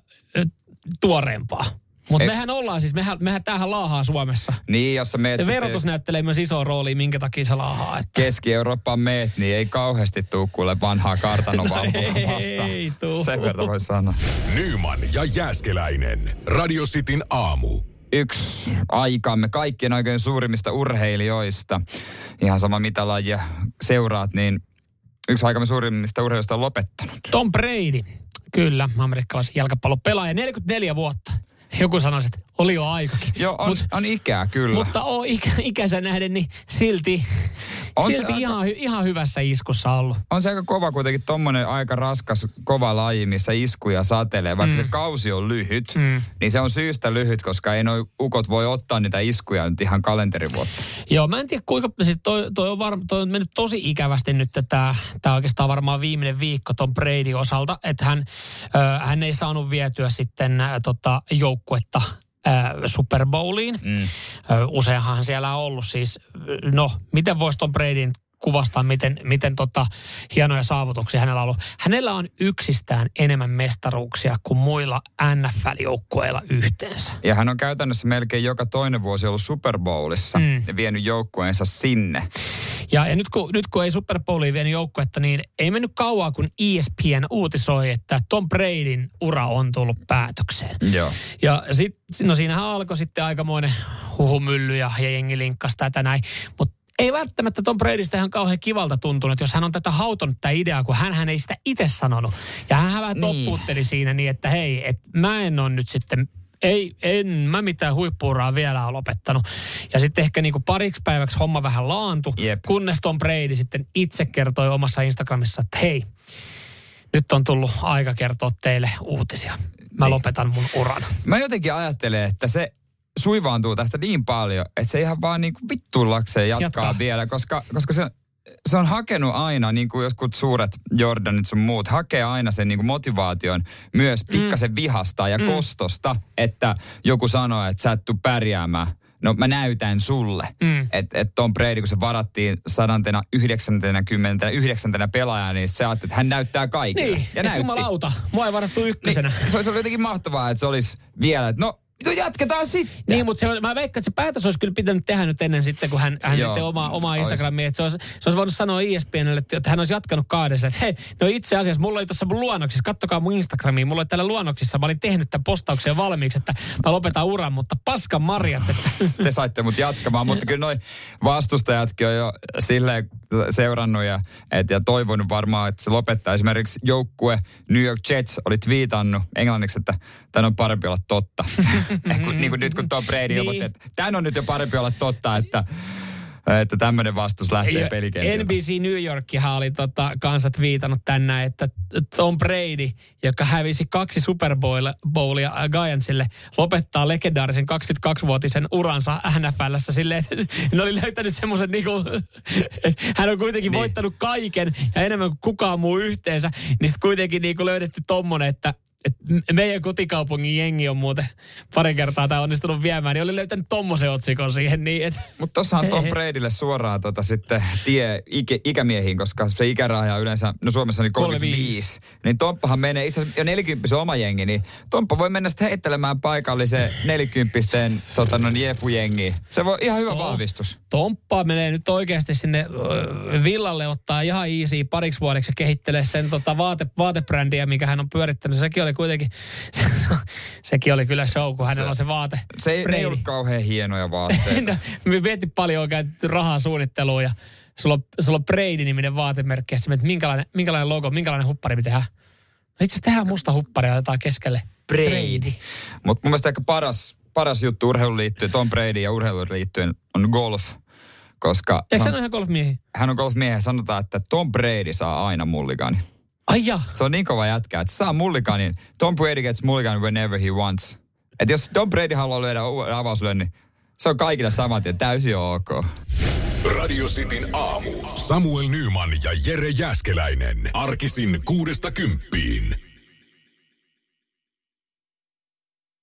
Speaker 3: tuoreempaa. Mutta mehän ollaan siis, mehän, mehän tämähän laahaa Suomessa.
Speaker 2: Niin, jos sä meet
Speaker 3: Ja
Speaker 2: sitten
Speaker 3: verotus näyttelee myös isoa roolia, minkä takia se laahaa. Että
Speaker 2: Keski-Eurooppaan meet, niin ei kauheasti tuu kuule vanhaa kartanovalvoa vastaan.
Speaker 3: Ei tuu.
Speaker 2: Sen verran voi sanoa.
Speaker 1: Nyman ja Jääskeläinen. Radio Cityn aamu.
Speaker 2: Yksi aikamme kaikkien oikein suurimmista urheilijoista. Ihan sama mitä lajia seuraat, niin yksi aikamme suurimmista urheilijoista on lopettanut.
Speaker 3: Tom Brady, kyllä, amerikkalaisen jalkapallopelaaja, 44 vuotta. Joku sanoisi, että oli jo aikakin.
Speaker 2: Joo, on, Mut, on ikää kyllä.
Speaker 3: Mutta on ikä, ikänsä nähden, niin silti, on silti aika, ihan, ihan hyvässä iskussa ollut.
Speaker 2: On se aika kova kuitenkin tommonen aika raskas, kova laji, missä iskuja satelee. Vaikka mm. se kausi on lyhyt, mm. niin se on syystä lyhyt, koska ei noi ukot voi ottaa niitä iskuja nyt ihan kalenterivuotta.
Speaker 3: Joo, mä en tiedä kuinka, siis toi, toi, on, var, toi on mennyt tosi ikävästi nyt tämä, tämä oikeastaan varmaan viimeinen viikko ton Brady osalta, että hän, ö, hän ei saanut vietyä sitten ä, tota, joukkuetta Super Bowliin. Mm. Useinhan siellä on ollut siis, no, miten voisi Tom Bradyn kuvastaa, miten, miten tota, hienoja saavutuksia hänellä on ollut. Hänellä on yksistään enemmän mestaruuksia kuin muilla NFL-joukkueilla yhteensä.
Speaker 2: Ja hän on käytännössä melkein joka toinen vuosi ollut Super Bowlissa mm. ja vienyt joukkueensa sinne.
Speaker 3: Ja, ja nyt, kun, nyt kun ei Super Bowliin vienyt joukkuetta, niin ei mennyt kauaa, kun ESPN uutisoi, että Tom Bradyn ura on tullut päätökseen.
Speaker 2: Joo.
Speaker 3: Ja sit, no siinähän alkoi sitten aikamoinen huhumylly ja, ja jengi linkkasi tätä näin. Mutta ei välttämättä Tom Bradystä ihan kauhean kivalta tuntunut, jos hän on tätä hautonut tätä ideaa, kun hän ei sitä itse sanonut. Ja hän vähän niin. toppuutteli siinä niin, että hei, että mä en ole nyt sitten ei, en mä mitään huippuuraa vielä ole lopettanut. Ja sitten ehkä niinku pariksi päiväksi homma vähän laantu, Jep. kunnes Tom Brady sitten itse kertoi omassa Instagramissa, että hei, nyt on tullut aika kertoa teille uutisia. Mä niin. lopetan mun uran.
Speaker 2: Mä jotenkin ajattelen, että se suivaantuu tästä niin paljon, että se ihan vaan niin kuin vittullakseen jatkaa, jatkaa vielä, koska, koska se, se on hakenut aina, niin kuin jotkut suuret Jordanit sun muut, hakee aina sen niin kuin motivaation myös mm. pikkasen mm. vihasta ja mm. kostosta, että joku sanoo, että sä et tuu pärjäämään. No mä näytän sulle, mm. että et Tom Brady, kun se varattiin 199. pelaajana, niin se ajatteli, että hän näyttää kaikille.
Speaker 3: Niin, ja että jumalauta, mua ei varattu ykkösenä.
Speaker 2: Niin, se olisi jotenkin mahtavaa, että se olisi vielä, että no No jatketaan sitten.
Speaker 3: Niin, mutta se, mä veikkaan, että se päätös olisi kyllä pitänyt tehdä nyt ennen sitten, kun hän, hän sitten oma, oma Instagramiin, että se olisi, se olisi voinut sanoa ESPNlle, että hän olisi jatkanut kaadessa, että hei, no itse asiassa mulla oli tuossa mun luonnoksissa, kattokaa mun Instagramiin, mulla oli täällä luonnoksissa, mä olin tehnyt tämän postauksen valmiiksi, että mä lopetan uran, mutta paskan marjat. Että.
Speaker 2: Te saitte mut jatkamaan, mutta kyllä noin vastustajatkin on jo silleen seurannut ja, et, ja toivonut varmaan, että se lopettaa. Esimerkiksi joukkue New York Jets oli twiitannut englanniksi, että tämän on parempi olla totta. kun, niin kuin nyt kun Tom Brady niin. ilmoitti, että tämän on nyt jo parempi olla totta, että että tämmöinen vastus lähtee pelikentältä.
Speaker 3: NBC New Yorkihan oli tota, kansat viitannut tänään, että Tom Brady, joka hävisi kaksi Super Bowlia Giantsille, lopettaa legendaarisen 22-vuotisen uransa NFLssä silleen, että ne oli löytänyt semmoisen niinku, että hän on kuitenkin niin. voittanut kaiken ja enemmän kuin kukaan muu yhteensä, niin sitten kuitenkin niinku löydetty tommonen, että et meidän kotikaupungin jengi on muuten pari kertaa tämä onnistunut viemään, niin oli löytänyt tommosen otsikon siihen. Niin
Speaker 2: Mutta tossahan Tom Bradylle suoraan tota sitten tie ikä, ikämiehiin, koska se ikäraja yleensä, no Suomessa niin 35. 35. Niin Tomppahan menee itse asiassa jo 40 oma jengi, niin Tomppa voi mennä sitten heittelemään paikalliseen 40 tota, no, jefu-jengiin. Se voi ihan hyvä to, vahvistus.
Speaker 3: Tomppa menee nyt oikeasti sinne villalle ottaa ihan easy pariksi vuodeksi ja kehittelee sen tota, vaate, vaatebrändiä, mikä hän on pyörittänyt. Sekin oli kuitenkin, sekin oli kyllä show, kun hänellä se, on se vaate.
Speaker 2: Se ei, ei ollut kauhean hienoja vaatteita. no,
Speaker 3: mietin paljon on käytetty rahaa suunnitteluun ja sulla on, sulla on Brady-niminen vaatemerkki ja että minkälainen, minkälainen logo, minkälainen huppari me tehdään. No itse asiassa tehdään musta huppari ja otetaan keskelle Brady. Brady.
Speaker 2: Mutta mun mielestä ehkä paras, paras juttu urheiluun liittyen, Tom Brady ja urheiluun liittyen on golf. Koska
Speaker 3: Eikö hän ole ihan golfmiehi?
Speaker 2: Hän on golfmiehi. Sanotaan, että Tom Brady saa aina mulligani.
Speaker 3: Ai ja.
Speaker 2: Se on niin kova jätkä, että saa mullikanin. Tom Brady gets mulligan whenever he wants. Että jos Tom Brady haluaa lyödä avauslyön, niin se on kaikille saman tien täysin ok.
Speaker 1: Radio Cityn aamu. Samuel Nyman ja Jere Jäskeläinen. Arkisin kuudesta kymppiin.